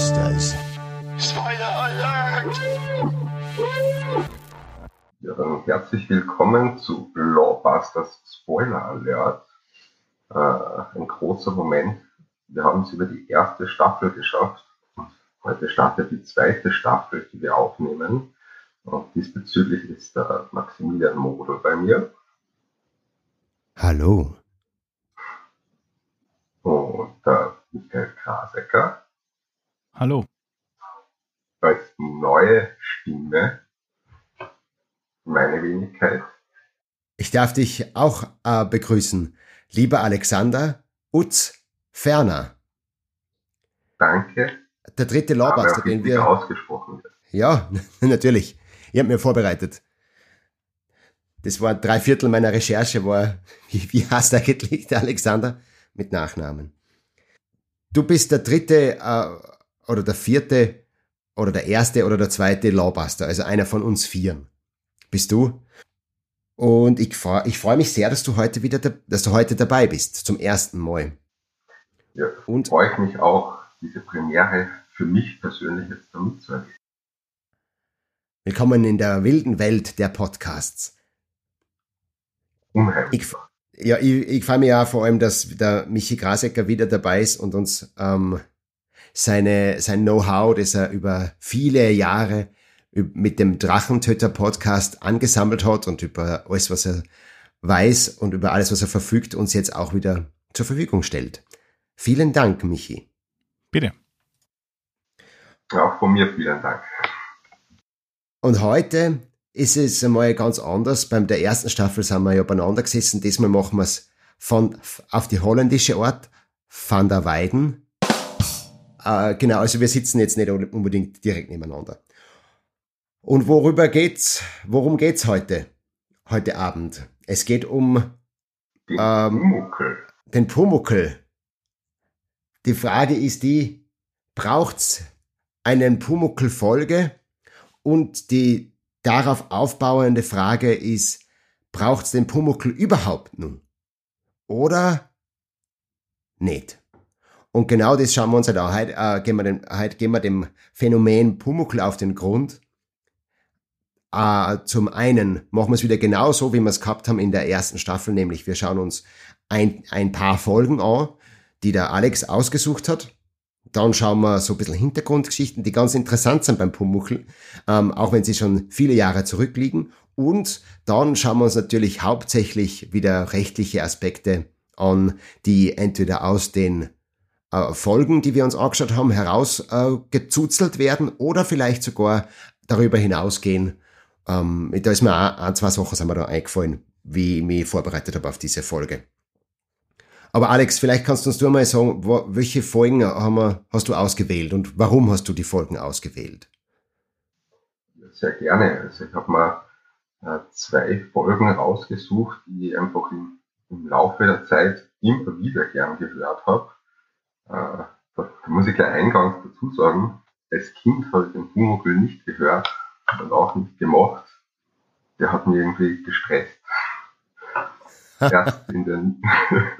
Lawbusters. Spoiler Alert! Ja, dann herzlich willkommen zu Lawbusters Spoiler Alert. Äh, ein großer Moment. Wir haben es über die erste Staffel geschafft. Heute startet die zweite Staffel, die wir aufnehmen. Und diesbezüglich ist der Maximilian Model bei mir. Hallo. Und der Michael Krasecker Hallo. als neue Stimme. Meine Wenigkeit. Ich darf dich auch äh, begrüßen, lieber Alexander Utz Ferner. Danke. Der dritte Lawbuster, den wir... ausgesprochen. Ja, natürlich. Ich habe mir vorbereitet. Das war drei Viertel meiner Recherche, war, wie, wie heißt eigentlich der Alexander? Mit Nachnamen. Du bist der dritte äh, oder der vierte oder der erste oder der zweite Lawbuster, also einer von uns vieren. Bist du? Und ich, ich freue mich sehr, dass du heute wieder, da- dass du heute dabei bist, zum ersten Mal. Ja, Und freue ich mich auch, diese Premiere für mich persönlich jetzt damit zu erleben. willkommen in der wilden Welt der Podcasts. Unheimlich. Ich, ja, ich, ich freue mich auch vor allem, dass der Michi Grasecker wieder dabei ist und uns ähm, seine, sein Know-how, das er über viele Jahre mit dem Drachentöter-Podcast angesammelt hat und über alles, was er weiß und über alles, was er verfügt, uns jetzt auch wieder zur Verfügung stellt. Vielen Dank, Michi. Bitte. Auch von mir vielen Dank. Und heute ist es einmal ganz anders. Beim der ersten Staffel sind wir ja beieinander gesessen. Diesmal machen wir es von auf die holländische Art, Van der Weiden. Äh, genau, also wir sitzen jetzt nicht unbedingt direkt nebeneinander. Und worüber geht's? Worum geht's heute? Heute Abend. Es geht um Den Ähm, den Pumuckel. Die Frage ist die, braucht's einen Pumuckel-Folge? Und die darauf aufbauende Frage ist, braucht's den Pumuckel überhaupt nun? Oder nicht? Und genau das schauen wir uns halt auch. Heute, äh, gehen, wir dem, heute gehen wir dem Phänomen Pumuckel auf den Grund. Äh, zum einen machen wir es wieder genauso, wie wir es gehabt haben in der ersten Staffel, nämlich wir schauen uns ein, ein paar Folgen an, die der Alex ausgesucht hat. Dann schauen wir so ein bisschen Hintergrundgeschichten, die ganz interessant sind beim Pumuckl, ähm, auch wenn sie schon viele Jahre zurückliegen. Und dann schauen wir uns natürlich hauptsächlich wieder rechtliche Aspekte an, die entweder aus den äh, Folgen, die wir uns angeschaut haben, herausgezuzelt äh, werden oder vielleicht sogar darüber hinausgehen. Ähm, da ist mir auch ein, zwei Sachen sind mir da eingefallen, wie ich mich vorbereitet habe auf diese Folge. Aber Alex, vielleicht kannst du uns du mal sagen, wo, welche Folgen haben wir, hast du ausgewählt und warum hast du die Folgen ausgewählt? Sehr gerne. Also ich habe mal äh, zwei Folgen rausgesucht, die ich einfach im, im Laufe der Zeit immer wieder gern gehört habe. Äh, da, da muss ich gleich eingangs dazu sagen, als Kind habe ich den Pumuckl nicht gehört und auch nicht gemacht. Der hat mich irgendwie gestresst. erst in den,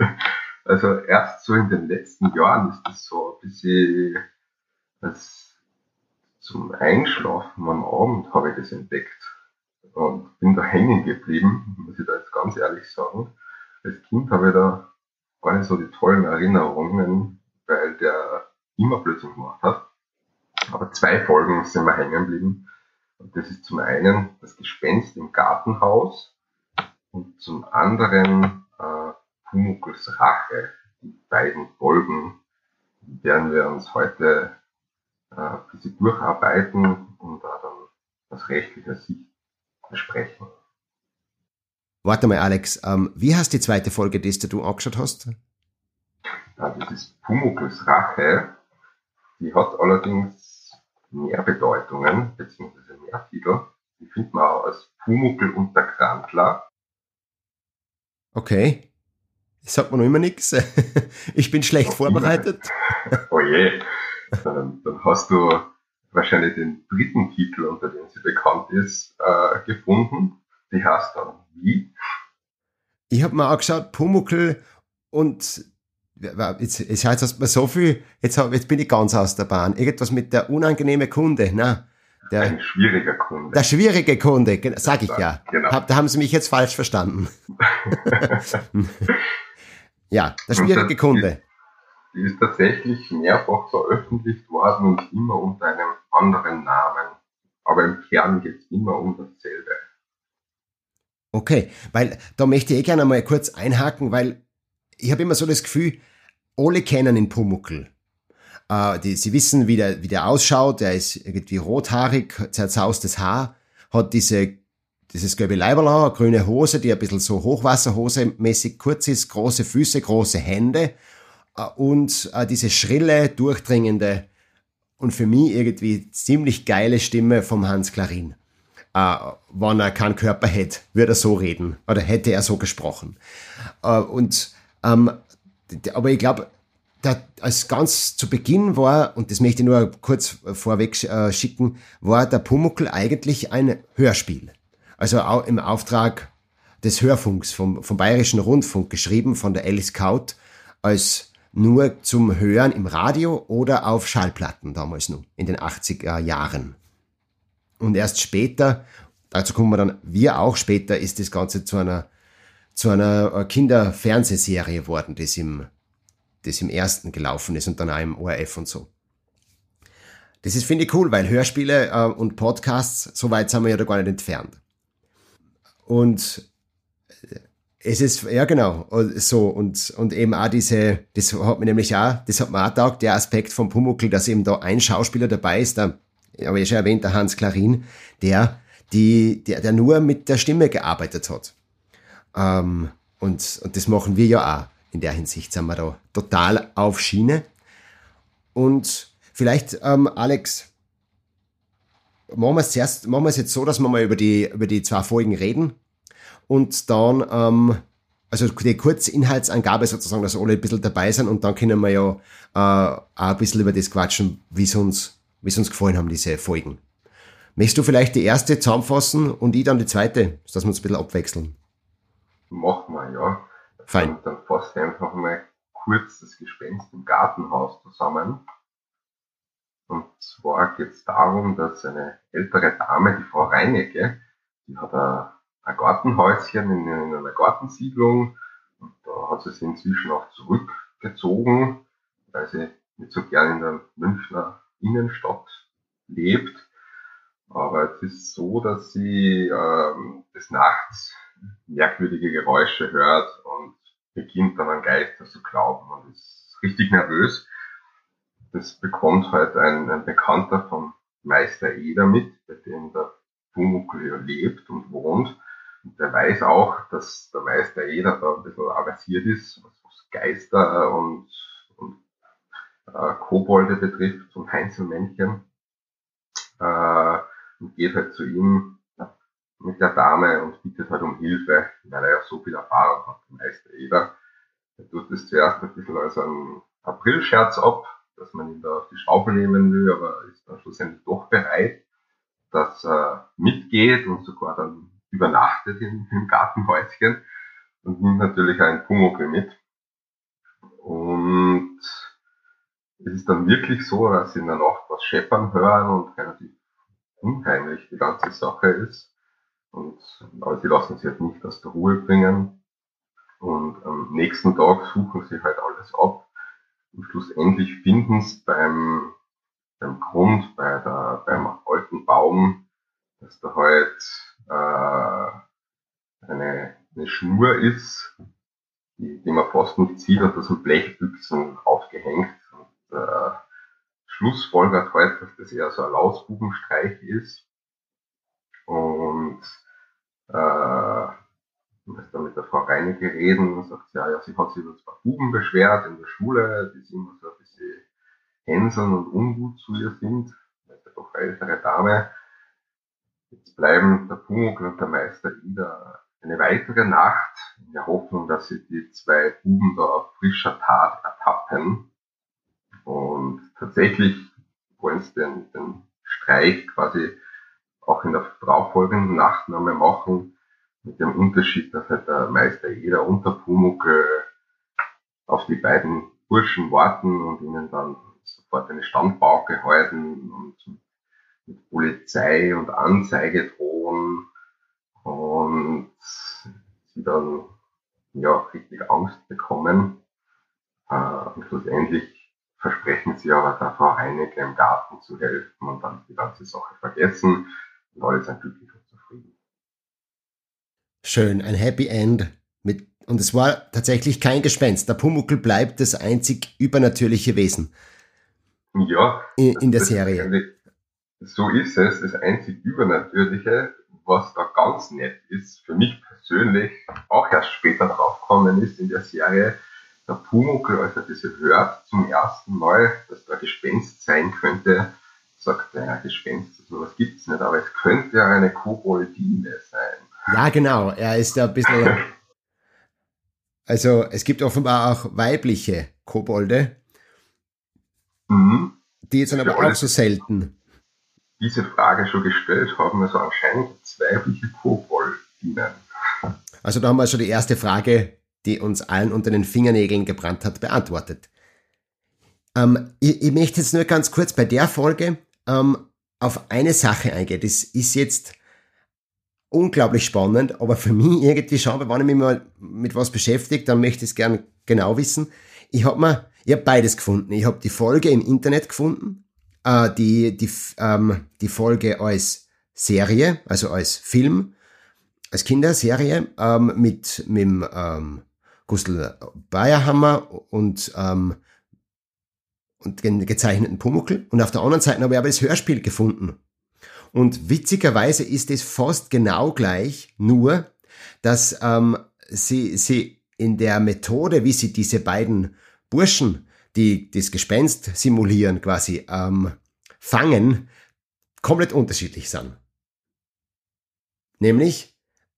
also erst so in den letzten Jahren ist das so ein bisschen als zum Einschlafen am Abend habe ich das entdeckt und bin da hängen geblieben, muss ich da jetzt ganz ehrlich sagen. Als Kind habe ich da gar nicht so die tollen Erinnerungen, weil der immer Blödsinn gemacht hat. Aber zwei Folgen sind mir hängen geblieben. Und das ist zum einen das Gespenst im Gartenhaus und zum anderen äh, Pumuckls Rache. Die beiden Folgen werden wir uns heute äh, ein bisschen durcharbeiten und da dann aus rechtlicher Sicht besprechen. Warte mal, Alex, ähm, wie heißt die zweite Folge, die du angeschaut hast? Ja, das ist Pumuckls Rache. Die hat allerdings mehr Bedeutungen, beziehungsweise mehr Titel. Die findet man auch als Pumuckl und der Krantler. Okay. Das sagt man noch immer nichts. Ich bin schlecht vorbereitet. Oh je. Dann, dann hast du wahrscheinlich den dritten Titel, unter dem sie bekannt ist, äh, gefunden. Die heißt dann wie? Ich habe mir angeschaut, Pumuckl und jetzt, jetzt heißt mir so viel, jetzt, jetzt bin ich ganz aus der Bahn. Irgendwas mit der unangenehme Kunde, na? Der, Ein schwieriger Kunde. der schwierige Kunde, sag ich ja. Genau. Hab, da haben Sie mich jetzt falsch verstanden. ja, der schwierige Kunde. Die ist tatsächlich mehrfach veröffentlicht worden und immer unter einem anderen Namen. Aber im Kern geht es immer um dasselbe. Okay, weil da möchte ich gerne mal kurz einhaken, weil ich habe immer so das Gefühl, alle kennen den Pumuckl. Äh, die, sie wissen, wie der, wie der ausschaut, der ist irgendwie rothaarig, zerzaustes Haar, hat diese, dieses gelbe Leiberl an, grüne Hose, die ein bisschen so Hochwasserhose mäßig kurz ist, große Füße, große Hände äh, und äh, diese schrille, durchdringende und für mich irgendwie ziemlich geile Stimme vom Hans Klarin äh, wenn er keinen Körper hätte, würde er so reden oder hätte er so gesprochen. Äh, und ähm, aber ich glaube, als ganz zu Beginn war, und das möchte ich nur kurz vorweg äh, schicken, war der Pumuckl eigentlich ein Hörspiel. Also au- im Auftrag des Hörfunks vom, vom Bayerischen Rundfunk geschrieben von der Alice Kaut als nur zum Hören im Radio oder auf Schallplatten damals nur, in den 80er Jahren. Und erst später, dazu kommen wir dann, wir auch später, ist das Ganze zu einer, zu einer äh, Kinderfernsehserie geworden, das im, das im ersten gelaufen ist und dann auch im ORF und so. Das ist, finde ich, cool, weil Hörspiele äh, und Podcasts, so weit sind wir ja da gar nicht entfernt. Und äh, es ist, ja genau, und so, und, und eben auch diese, das hat mir nämlich auch, das hat mir auch taugt, der Aspekt vom Pumuckl, dass eben da ein Schauspieler dabei ist, der, aber ich schon erwähnt, der Hans Klarin, der, die, der, der nur mit der Stimme gearbeitet hat. Ähm, und, und das machen wir ja auch. In der Hinsicht sind wir da total auf Schiene. Und vielleicht, ähm, Alex, machen wir es zuerst, machen wir es jetzt so, dass wir mal über die, über die zwei Folgen reden und dann, ähm, also die Kurzinhaltsangabe sozusagen, dass alle ein bisschen dabei sind und dann können wir ja äh, auch ein bisschen über das quatschen, wie es uns, wie es uns gefallen haben, diese Folgen. Möchtest du vielleicht die erste zusammenfassen und ich dann die zweite, dass wir uns ein bisschen abwechseln? Machen wir, ja. Fein. Und dann fasse ich einfach mal kurz das Gespenst im Gartenhaus zusammen. Und zwar geht es darum, dass eine ältere Dame, die Frau Reinecke, die hat ein, ein Gartenhäuschen in, in einer Gartensiedlung und da hat sie sich inzwischen auch zurückgezogen, weil sie nicht so gern in der Münchner Innenstadt lebt. Aber es ist so, dass sie ähm, des Nachts merkwürdige Geräusche hört und beginnt dann an Geister zu glauben und ist richtig nervös. Das bekommt halt ein, ein Bekannter vom Meister Eder mit, bei dem der Pumuckl lebt und wohnt. Und der weiß auch, dass der Meister Eder da ein bisschen aversiert ist, was, was Geister und, und äh, Kobolde betrifft und Heinzelmännchen. Äh, und geht halt zu ihm mit der Dame und bittet halt um Hilfe, weil er ja so viel Erfahrung hat, der Meister Eder. Er tut das zuerst ein bisschen als ein Aprilscherz ab, dass man ihn da auf die Schaufel nehmen will, aber ist dann schlussendlich doch bereit, dass er mitgeht und sogar dann übernachtet im, im Gartenhäuschen und nimmt natürlich einen Pumuckl mit. Und es ist dann wirklich so, dass sie in der Nacht was scheppern hören und relativ unheimlich die ganze Sache ist. Und, aber sie lassen sich halt nicht aus der Ruhe bringen. Und am nächsten Tag suchen sie halt alles ab. Und schlussendlich finden sie beim, beim Grund, bei der, beim alten Baum, dass da halt äh, eine, eine Schnur ist, die, die man fast nicht sieht und da sind Blechbüchsen aufgehängt. Und äh, schlussfolgert halt, dass das eher so ein Lausbubenstreich ist. Und äh, als dann mit der Frau Reinecke reden, dann sagt sie, ja, ja, sie hat sich über zwei Buben beschwert in der Schule, die immer so ein bisschen hänseln und ungut zu ihr sind. Ist ja doch ältere Dame. Jetzt bleiben der Pumuckl und der Meister Ida eine weitere Nacht in der Hoffnung, dass sie die zwei Buben da auf frischer Tat ertappen. Und tatsächlich wollen sie den, den Streich quasi auch in der darauffolgenden Nacht nochmal machen, mit dem Unterschied, dass halt der Meister jeder unter Pumuckl auf die beiden Burschen warten und ihnen dann sofort eine Standpauke halten und mit Polizei und Anzeige drohen und sie dann ja richtig Angst bekommen. Äh, und schlussendlich versprechen sie aber der Frau Heinecke im Garten zu helfen und dann die ganze Sache vergessen alle sind glücklich und zufrieden. Schön, ein Happy End. Mit, und es war tatsächlich kein Gespenst. Der Pumuckl bleibt das einzig übernatürliche Wesen. Ja. In, in der Serie. So ist es. Das einzig Übernatürliche, was da ganz nett ist, für mich persönlich, auch erst später draufgekommen ist in der Serie, der Pumuckl, als er das hört, zum ersten Mal, dass da Gespenst sein könnte, sagt er, ja, Gespenst, sowas gibt's nicht, aber es könnte ja eine Koboldine sein. Ja, genau. Er ist ja ein bisschen. Also, es gibt offenbar auch weibliche Kobolde. Mhm. Die sind aber auch so selten. Diese Frage schon gestellt haben, also anscheinend weibliche Koboldinen. Also da haben wir schon die erste Frage, die uns allen unter den Fingernägeln gebrannt hat, beantwortet. Ähm, ich, ich, möchte jetzt nur ganz kurz bei der Folge ähm, auf eine Sache eingehen. Das ist jetzt unglaublich spannend, aber für mich irgendwie schon, wenn ich mich mal mit was beschäftigt, dann möchte ich es gern genau wissen. Ich habe mir, ich habe beides gefunden. Ich habe die Folge im Internet gefunden, äh, die, die, ähm, die Folge als Serie, also als Film, als Kinderserie ähm, mit, mit ähm, Gustl Bayerhammer und, ähm, und den gezeichneten Pumuckl. Und auf der anderen Seite habe ich aber das Hörspiel gefunden. Und witzigerweise ist es fast genau gleich, nur dass ähm, sie, sie in der Methode, wie sie diese beiden Burschen, die das Gespenst simulieren, quasi ähm, fangen, komplett unterschiedlich sind. Nämlich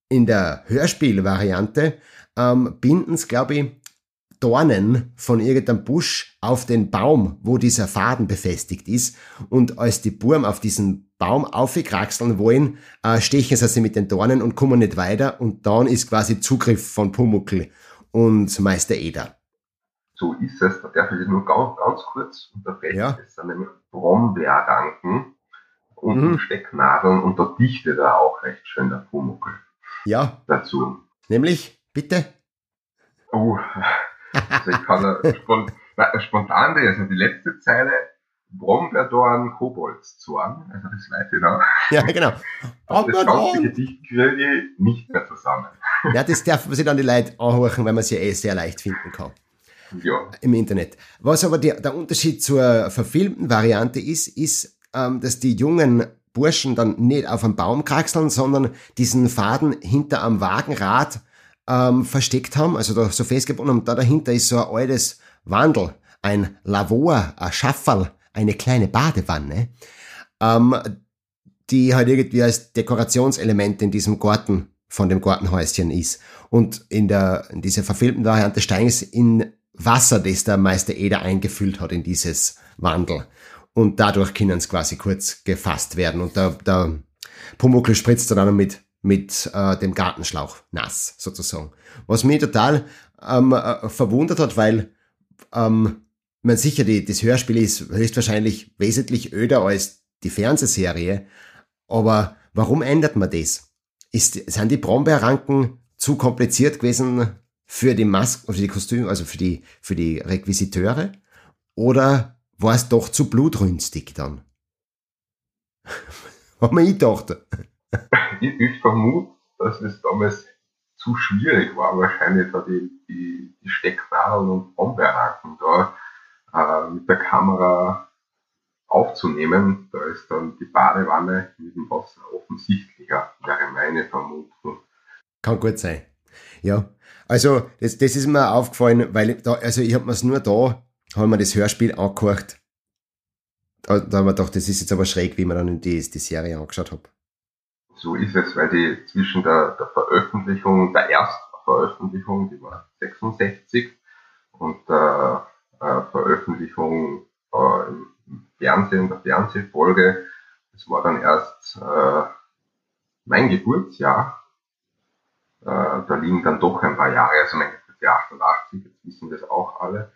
in der Hörspielvariante ähm, binden es, glaube ich, Dornen von irgendeinem Busch auf den Baum, wo dieser Faden befestigt ist. Und als die Burm auf diesen Baum aufkraxeln wollen, äh, stechen sie mit den Dornen und kommen nicht weiter. Und dann ist quasi Zugriff von Pumuckl und Meister Eder. So ist es. Da darf ich nur ganz, ganz kurz unterbrechen. Ja. Das sind nämlich Brombeerranken und mhm. Stecknadeln und da dichtet er auch recht schön der Pumuckl. Ja. Dazu. Nämlich, bitte? Oh, also ich kann spontan, spontan also die letzte Zeile, Brombeerdorn, Koboldszorn, also das weiß ich noch. Ja, genau. das ganze Gedicht kriege ich nicht mehr zusammen. Ja, das darf man sich dann die Leute anhören, weil man sie eh sehr leicht finden kann. Ja. Im Internet. Was aber der, der Unterschied zur verfilmten Variante ist, ist, ähm, dass die jungen Burschen dann nicht auf einem Baum kraxeln, sondern diesen Faden hinter am Wagenrad ähm, versteckt haben, also da so festgebunden und da dahinter ist so ein altes Wandel, ein Lavor, ein Schafferl, eine kleine Badewanne, ähm, die halt irgendwie als Dekorationselement in diesem Garten von dem Gartenhäuschen ist. Und in der, in dieser verfilmten Variante steigen sie in Wasser, das der Meister Eder eingefüllt hat in dieses Wandel. Und dadurch können sie quasi kurz gefasst werden. Und der, der Pumuckl spritzt dann mit mit äh, dem Gartenschlauch nass sozusagen. Was mich total ähm, äh, verwundert hat, weil ähm, man sicher die, das Hörspiel ist höchstwahrscheinlich wesentlich öder als die Fernsehserie, aber warum ändert man das? Ist, sind die Brombeerranken zu kompliziert gewesen für die Masken, für die Kostüme, also für die, für die Requisiteure? Oder war es doch zu blutrünstig dann? Hab mir ich gedacht ich, ich vermute, dass es damals zu schwierig war, wahrscheinlich da die, die, die Stecknadeln und Brombeerranken da äh, mit der Kamera aufzunehmen. Da ist dann die Badewanne mit dem Wasser offensichtlicher, wäre meine Vermutung. Kann gut sein. Ja, also das, das ist mir aufgefallen, weil da, also ich habe mir es nur da, haben wir das Hörspiel angehört. Da, da haben wir gedacht, das ist jetzt aber schräg, wie man dann die, die Serie angeschaut habe. So ist es, weil die zwischen der, der Veröffentlichung, der Erstveröffentlichung, die war 66, und der äh, Veröffentlichung äh, im Fernsehen, der Fernsehfolge, das war dann erst äh, mein Geburtsjahr. Äh, da liegen dann doch ein paar Jahre, also mein Geburtsjahr 88, jetzt wissen das auch alle.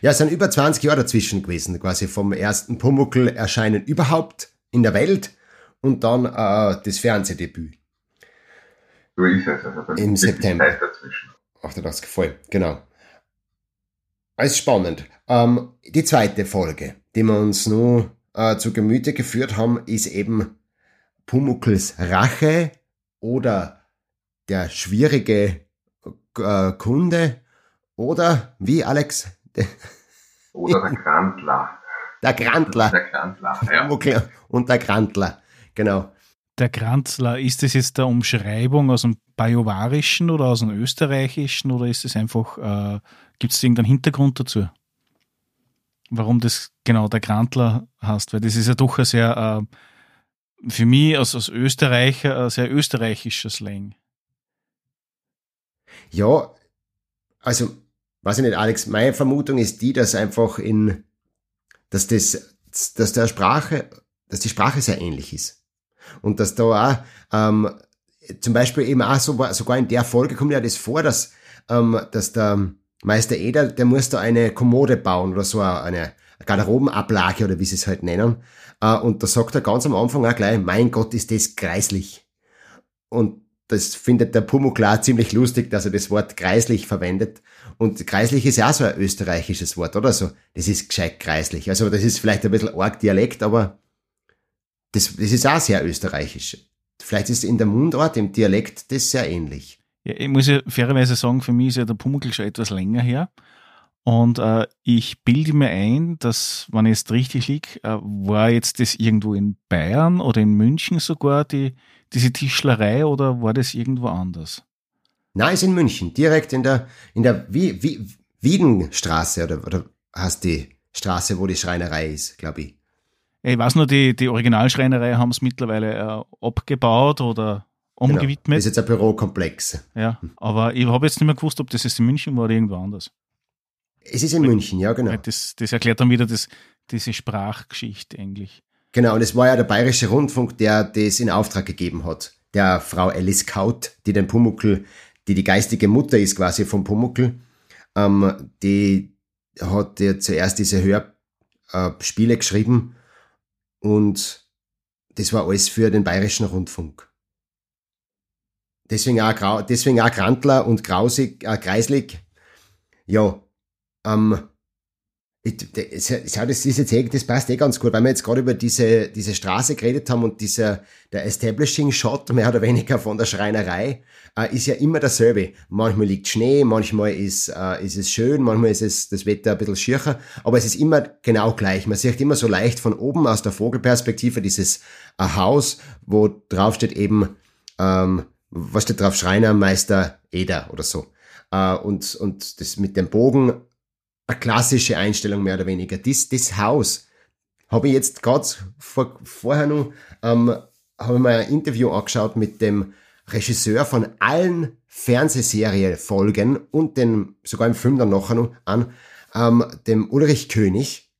Ja, es sind über 20 Jahre dazwischen gewesen, quasi vom ersten Pumuckl erscheinen überhaupt in der Welt und dann äh, das Fernsehdebüt. So ist es. Also Im September. Zeit dazwischen. 88 voll, genau. Alles spannend. Ähm, die zweite Folge, die wir uns nur äh, zu Gemüte geführt haben, ist eben Pumuckls Rache oder der schwierige äh, Kunde oder wie Alex, Oder der Grandler. der Grandler, Der Grandler, ja. Und der Grandler, genau. Der Granzler, ist das jetzt der Umschreibung aus dem Bajuwarischen oder aus dem Österreichischen oder ist es einfach, äh, gibt es irgendeinen Hintergrund dazu? Warum das genau der Grantler heißt? Weil das ist ja doch ein sehr, äh, für mich als, als Österreicher, ein sehr österreichischer Slang. Ja, also, weiß ich nicht, Alex, meine Vermutung ist die, dass einfach in, dass das, dass der Sprache, dass die Sprache sehr ähnlich ist. Und dass da auch, ähm, zum Beispiel eben auch so, sogar in der Folge kommt ja das vor, dass, ähm, dass der Meister Eder, der muss da eine Kommode bauen oder so eine Garderobenablage oder wie sie es halt nennen. Äh, und da sagt er ganz am Anfang auch gleich, mein Gott, ist das kreislich. Und das findet der Pumuckl auch ziemlich lustig, dass er das Wort kreislich verwendet. Und kreislich ist ja auch so ein österreichisches Wort, oder so? Das ist gescheit kreislich. Also das ist vielleicht ein bisschen arg Dialekt, aber das, das ist auch sehr österreichisch. Vielleicht ist in der Mundart, im Dialekt, das sehr ähnlich. Ja, ich muss ja fairerweise sagen, für mich ist ja der Pumuckl schon etwas länger her. Und äh, ich bilde mir ein, dass, wenn ich jetzt richtig liege, äh, war jetzt das irgendwo in Bayern oder in München sogar die, diese Tischlerei oder war das irgendwo anders? Nein, ist in München, direkt in der, in der Wie, Wie, Wiedenstraße oder, oder heißt die Straße, wo die Schreinerei ist, glaube ich. Ich weiß nur, die, die Originalschreinerei haben es mittlerweile äh, abgebaut oder Genau. umgewidmet. Das ist jetzt ein Bürokomplex. Ja, aber ich habe jetzt nicht mehr gewusst, ob das jetzt in München war oder irgendwo anders. Es ist in München, ja, genau. Weil Das, das erklärt dann wieder das, diese Sprachgeschichte eigentlich. Genau, und es war ja der Bayerische Rundfunk, der das in Auftrag gegeben hat. Der Frau Alice Kaut, die den Pumuckl, die die geistige Mutter ist quasi vom Pumuckl, ähm, die hat ja zuerst diese Hörspiele geschrieben und das war alles für den Bayerischen Rundfunk. Deswegen auch, deswegen auch Grantler und Grausig, äh, Kreislig. Ja, ähm, ich, das, das, ist jetzt das passt eh ganz gut, weil wir jetzt gerade über diese, diese Straße geredet haben und dieser, der Establishing Shot mehr oder weniger von der Schreinerei, äh, ist ja immer dasselbe. Manchmal liegt Schnee, manchmal ist, äh, ist es schön, manchmal ist es das Wetter ein bisschen schircher, aber es ist immer genau gleich. Man sieht immer so leicht von oben aus der Vogelperspektive dieses äh, Haus, wo drauf steht eben, ähm, was steht drauf, Schreinermeister Eder oder so. Äh, und, und das mit dem Bogen, eine klassische Einstellung mehr oder weniger. Das, das Haus habe ich jetzt gerade vor, vorher noch, ähm, habe ich mir ein Interview angeschaut mit dem Regisseur von allen Fernsehserie-Folgen und den, sogar im Film dann nachher noch an, ähm, dem Ulrich König.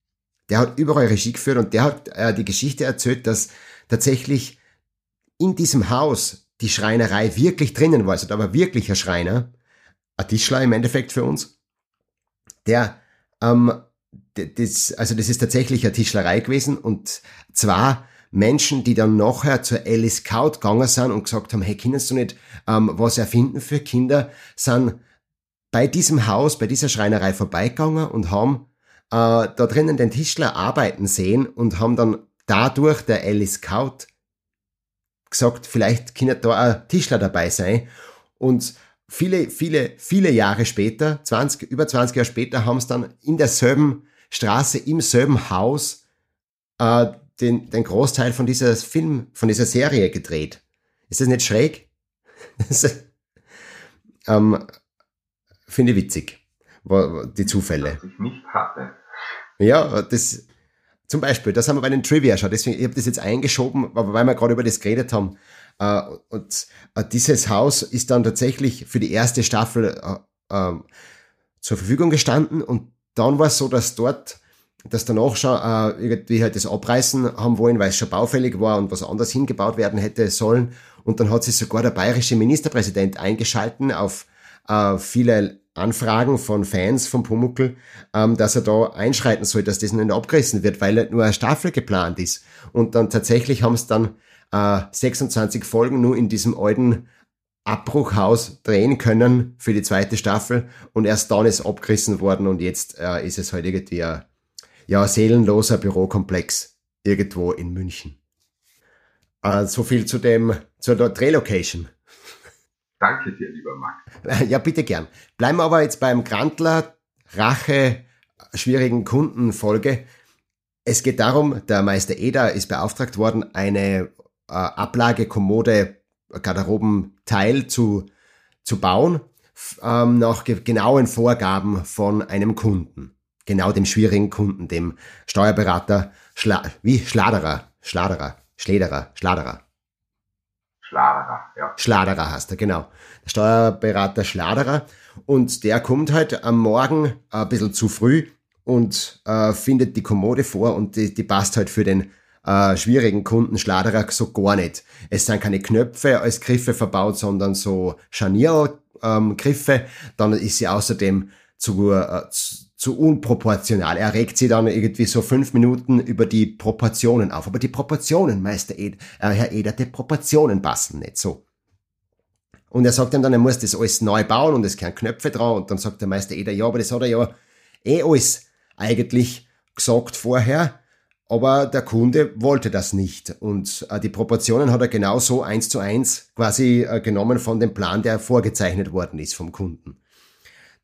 Der hat überall Regie geführt und der hat äh, die Geschichte erzählt, dass tatsächlich in diesem Haus die Schreinerei wirklich drinnen war. Also da war wirklich ein Schreiner, ein Tischler im Endeffekt für uns der, ähm, das, also das ist tatsächlich eine Tischlerei gewesen und zwar Menschen, die dann nachher zur Alice Scout gegangen sind und gesagt haben, hey, kannst du nicht ähm, was erfinden für Kinder, sind bei diesem Haus, bei dieser Schreinerei vorbeigegangen und haben äh, da drinnen den Tischler arbeiten sehen und haben dann dadurch der Alice Scout gesagt, vielleicht kann da ein Tischler dabei sein und viele, viele, viele Jahre später, 20, über 20 Jahre später, haben es dann in derselben Straße, im selben Haus äh, den, den Großteil von dieser Film, von dieser Serie gedreht. Ist das nicht schräg? Das, ähm, Finde ich witzig, die Zufälle. Was ich nicht hatte. Ja, das zum Beispiel, das haben wir bei den Trivia schon, deswegen, ich habe das jetzt eingeschoben, weil wir gerade über das geredet haben. Äh, und äh, dieses Haus ist dann tatsächlich für die erste Staffel äh, ähm, zur Verfügung gestanden und dann war es so, dass dort, dass danach schon irgendwie halt das abreißen haben wollen, weil es schon baufällig war und was anders hingebaut werden hätte sollen. Und dann hat sich sogar der bayerische Ministerpräsident eingeschalten auf viele Anfragen von Fans von Pumuckl, ähm, dass er da einschreiten soll, dass das nicht abgerissen wird, weil nur eine Staffel geplant ist. Und dann tatsächlich haben es dann äh, 26 Folgen nur in diesem alten Abbruchhaus drehen können für die zweite Staffel und erst dann ist abgerissen worden und jetzt äh, ist es halt irgendwie ein ja, seelenloser Bürokomplex irgendwo in München. Äh, so viel zu dem, zur Drehlocation. Danke dir, lieber Max. Ja, bitte gern. Bleiben wir aber jetzt beim Grantler Rache schwierigen Kundenfolge. Es geht darum, der Meister Eder ist beauftragt worden, eine äh, Ablagekommode Garderobenteil zu, zu bauen, ähm, nach ge genauen Vorgaben von einem Kunden. Genau dem schwierigen Kunden, dem Steuerberater Schla wie Schladerer, Schladerer, Schlederer, Schladerer. Schladerer, ja. Schladerer heißt er, genau. Der Steuerberater Schladerer. Und der kommt halt am Morgen ein bisschen zu früh und äh, findet die Kommode vor und die, die passt halt für den äh, schwierigen Kunden Schladerer so gar nicht. Es sind keine Knöpfe als Griffe verbaut, sondern so Scharniergriffe. Ähm, Dann ist sie außerdem zu, äh, zu, zu unproportional. Er regt sie dann irgendwie so fünf Minuten über die Proportionen auf. Aber die Proportionen, Meister Ed, äh, Herr Eder, die Proportionen passen nicht so. Und er sagt ihm dann, er muss das alles neu bauen und es kein Knöpfe dran. Und dann sagt der Meister Eder, ja, aber das hat er ja eh alles eigentlich gesagt vorher. Aber der Kunde wollte das nicht. Und äh, die Proportionen hat er genauso eins zu eins quasi äh, genommen von dem Plan, der vorgezeichnet worden ist vom Kunden.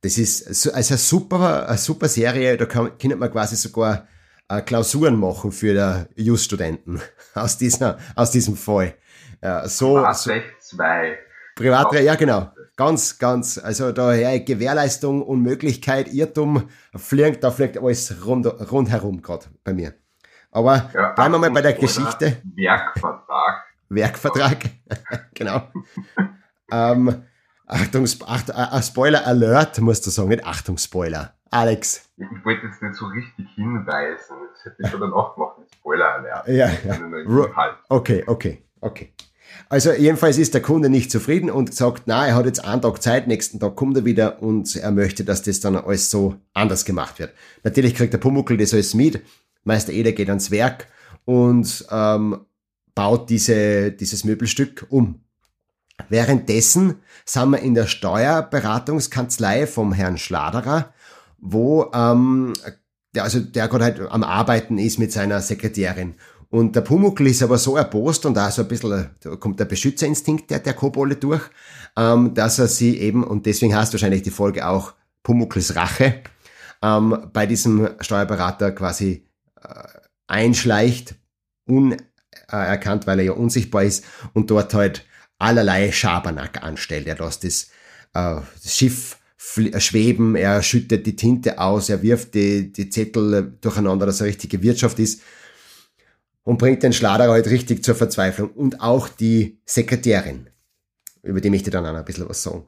Das ist also eine super, eine super Serie, da kann, kann man quasi sogar äh, Klausuren machen für der Just-Studenten aus, dieser, aus diesem Fall. Ja, so, Privatrecht 2. Privatrecht, ja genau. Ganz, ganz, also daher Gewährleistung, Unmöglichkeit, Irrtum, fliegt, da fliegt alles rund, rundherum gerade bei mir. Aber ja, bleiben wir mal bei der Geschichte. Werkvertrag. Werkvertrag, genau. ähm, Achtung, Acht, äh, Spoiler Alert, musst du sagen, nicht Achtung, Spoiler. Alex. Ich wollte jetzt nicht so richtig hinweisen. Das hätte ich schon danach gemacht mit Spoiler Alert. Ja, ja. Okay, okay, okay. Also jedenfalls ist der Kunde nicht zufrieden und sagt, na, er hat jetzt einen Tag Zeit, nächsten Tag kommt er wieder und er möchte, dass das dann alles so anders gemacht wird. Natürlich kriegt der Pumuckel das alles mit, Meister Eder geht ans Werk und ähm, baut diese, dieses Möbelstück um. Währenddessen sind wir in der Steuerberatungskanzlei vom Herrn Schladerer, wo ähm, der, also der gerade halt am Arbeiten ist mit seiner Sekretärin. Und der Pumuckl ist aber so erbost und da so ein bisschen, da kommt der Beschützerinstinkt der, der Kobolde durch, ähm, dass er sie eben, und deswegen heißt wahrscheinlich die Folge auch Pumuckls Rache, ähm, bei diesem Steuerberater quasi einschleicht, unerkannt, weil er ja unsichtbar ist und dort halt allerlei Schabernack anstellt. Er lässt das, äh, das Schiff schweben, er schüttet die Tinte aus, er wirft die, die Zettel durcheinander, dass er richtige Wirtschaft ist und bringt den Schlader halt richtig zur Verzweiflung. Und auch die Sekretärin, über die möchte ich dann auch ein bisschen was sagen.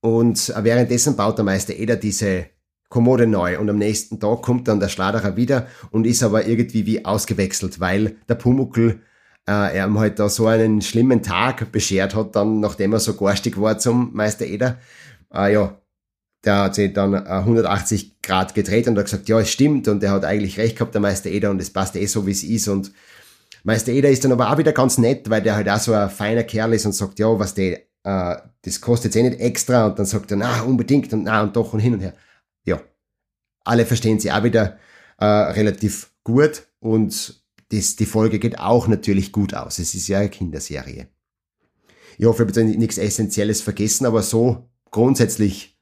Und währenddessen baut der Meister Eder diese Kommode neu. Und am nächsten Tag kommt dann der Schladerer wieder und ist aber irgendwie wie ausgewechselt, weil der Pumuckl äh, er ihm halt da so einen schlimmen Tag beschert hat, dann nachdem er so garstig war zum Meister Eder. Äh, ja, der hat sich dann 180 Grad gedreht und hat gesagt, ja, es stimmt und er hat eigentlich recht gehabt, der Meister Eder und es passt eh so, wie es ist. Und Meister Eder ist dann aber auch wieder ganz nett, weil der halt auch so ein feiner Kerl ist und sagt, ja, was der, äh, das kostet eh nicht extra. Und dann sagt er, na, unbedingt und na und doch und hin und her alle verstehen sie auch wieder äh, relativ gut und das, die Folge geht auch natürlich gut aus. Es ist ja eine Kinderserie. Ich hoffe, ich habe jetzt nichts Essentielles vergessen, aber so grundsätzlich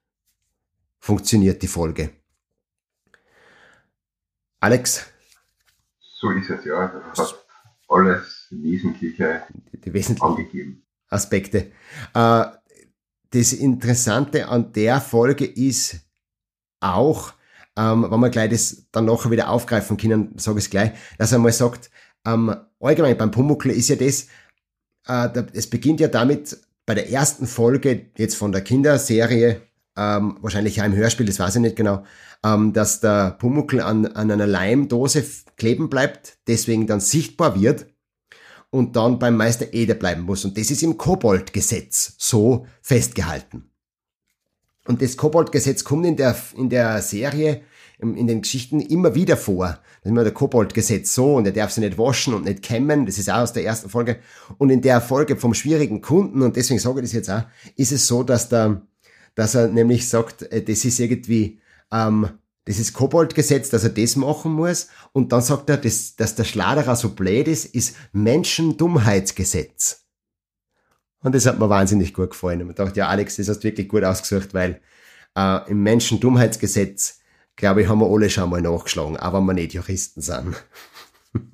funktioniert die Folge. Alex? So ist es, ja. Das hat alles Wesentliche die wesentlichen angegeben. Aspekte. Äh, das Interessante an der Folge ist, auch, ähm, wenn wir gleich das dann nachher wieder aufgreifen können, sage ich gleich, dass er mal sagt, ähm, allgemein beim Pumuckl ist ja das, äh, es beginnt ja damit, bei der ersten Folge jetzt von der Kinderserie, ähm, wahrscheinlich ja im Hörspiel, das weiß ich nicht genau, ähm, dass der Pumuckl an, an einer Leimdose kleben bleibt, deswegen dann sichtbar wird und dann beim Meister Eder bleiben muss. Und das ist im Koboldgesetz so festgehalten. Und das Koboldgesetz kommt in der, in der Serie, in den Geschichten immer wieder vor. Das ist immer der Koboldgesetz so und er darf sie nicht waschen und nicht kämmen. Das ist auch aus der ersten Folge. Und in der Folge vom schwierigen Kunden, und deswegen sage ich das jetzt auch, ist es so, dass der, dass er nämlich sagt, äh, das ist irgendwie, ähm, das ist Koboldgesetz, dass er das machen muss. Und dann sagt er, dass, dass der Schladerer so blöd ist, ist Menschendummheitsgesetz. Und das hat mir wahnsinnig gut gefallen. Und ich dachte, ja, Alex, das hast du wirklich gut ausgesucht, weil äh, im Menschendummheitsgesetz, glaube ich, haben wir alle schon mal nachgeschlagen, auch wenn wir nicht Juristen sind.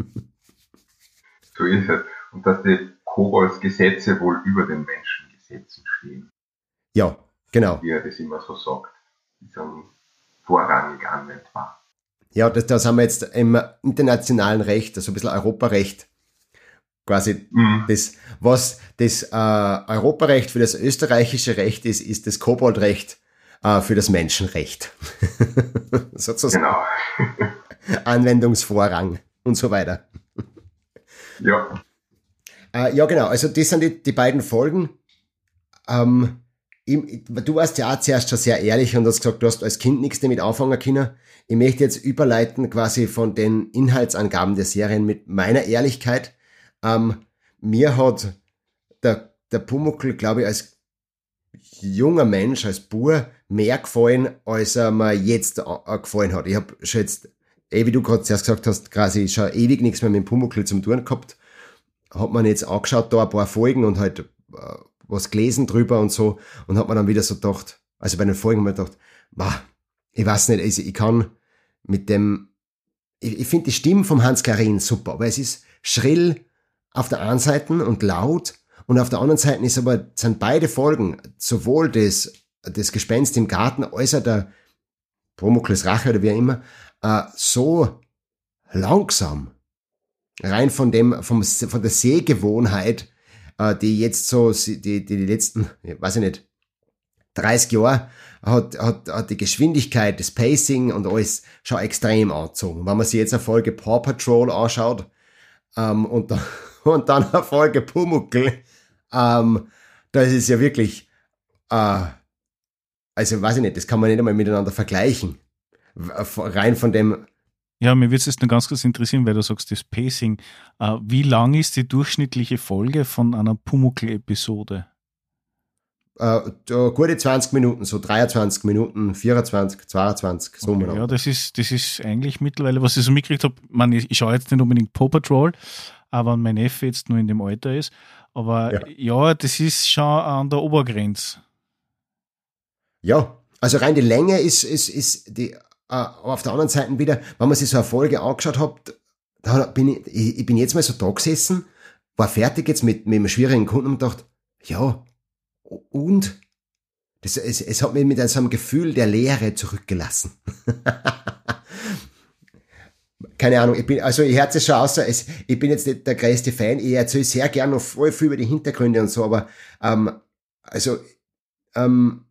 so ist es. Und dass die Koboldsgesetze wohl über den Menschengesetzen stehen. Ja, genau. Wie er das immer so sagt. Die sind vorrangig anwendbar. Ja, das, das haben wir jetzt im internationalen Recht, also ein bisschen Europarecht, quasi mhm. das, was das äh, Europarecht für das österreichische Recht ist, ist das Koboldrecht äh, für das Menschenrecht. Sozusagen. Genau. Anwendungsvorrang und so weiter. Ja. Äh, ja, genau. Also das sind die, die beiden Folgen. Ähm, du warst ja auch zuerst schon sehr ehrlich und hast gesagt, du hast als Kind nichts damit anfangen können. Ich möchte jetzt überleiten quasi von den Inhaltsangaben der Serien mit meiner Ehrlichkeit. Ähm, mir hat der, der Pumuckl, glaube ich, als junger Mensch, als Bur, mehr gefallen, als er mir jetzt gefallen hat. Ich habe schon jetzt, eh wie du gerade zuerst gesagt hast, quasi schon ewig nichts mehr mit dem Pumuckl zum tun gehabt. Hat man jetzt angeschaut, da ein paar Folgen und halt äh, was gelesen drüber und so und hat man dann wieder so gedacht, also bei den Folgen ich gedacht, bah, ich weiß nicht, also ich kann mit dem, ich, ich finde die Stimme vom Hans Klarin super, aber es ist schrill auf der einen Seite und laut und auf der anderen Seite ist aber, sind beide Folgen, sowohl das, das Gespenst im Garten als auch der Promokles Rache oder wie auch immer, äh, so langsam. Rein von dem, vom, von der Sehgewohnheit, äh, die jetzt so, die, die, letzten, weiß ich nicht, 30 Jahre hat, hat, hat die Geschwindigkeit, das Pacing und alles schon extrem angezogen. Wenn man sich jetzt eine Folge Paw Patrol anschaut ähm, und, dann, und dann eine Folge Pumuckl, ähm, das ist ja wirklich, äh, also weiß ich nicht, das kann man nicht einmal miteinander vergleichen. Rein von dem, ja, mir würde es jetzt nur ganz kurz interessieren, weil du sagst, das Pacing. Äh, wie lang ist die durchschnittliche Folge von einer Pumuckl-Episode? Äh, gute 20 Minuten, so 23 Minuten, 24, 22, so okay, Ja, das ist, das ist eigentlich mittlerweile, was ich so mitgekriegt habe, ich, ich schaue jetzt nicht unbedingt Paw Patrol, aber mein Neffe jetzt nur in dem Alter ist. Aber ja, ja das ist schon an der Obergrenze. Ja, also rein die Länge ist, ist, ist die äh, auf der anderen Seite wieder, wenn man sich so eine Folge angeschaut hat, da bin ich, ich, bin jetzt mal so da gesessen, war fertig jetzt mit, mit einem schwierigen Kunden und dachte, ja, und? Das, es, es hat mich mit so einem Gefühl der Leere zurückgelassen. Keine Ahnung, ich bin, also ich hört es schon aus, es, ich bin jetzt nicht der größte Fan, ich erzähle sehr gerne noch voll viel über die Hintergründe und so, aber ähm, also ähm,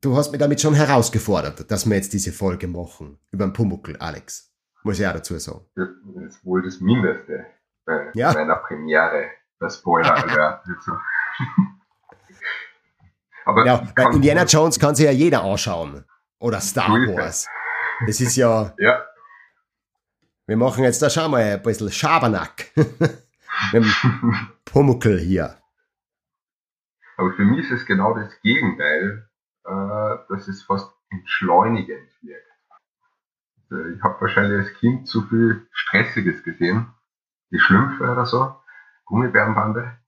du hast mich damit schon herausgefordert, dass wir jetzt diese Folge machen über den Pumuckl, Alex. Muss ich auch dazu sagen. Das ist wohl das Mindeste bei ja. meiner Premiere, der Spoiler Alert. Aber ja, bei Indiana Jones kann sich ja jeder anschauen. Oder Star Wars. Das ist ja. ja. Wir machen jetzt da schon mal ein bisschen Schabernack. Mit dem Pumuckl hier. Aber für mich ist es genau das Gegenteil äh, dass es fast entschleunigend wirkt. Also ich habe wahrscheinlich als Kind zu viel Stressiges gesehen, die Schlümpfe oder so, Gummibärenbande.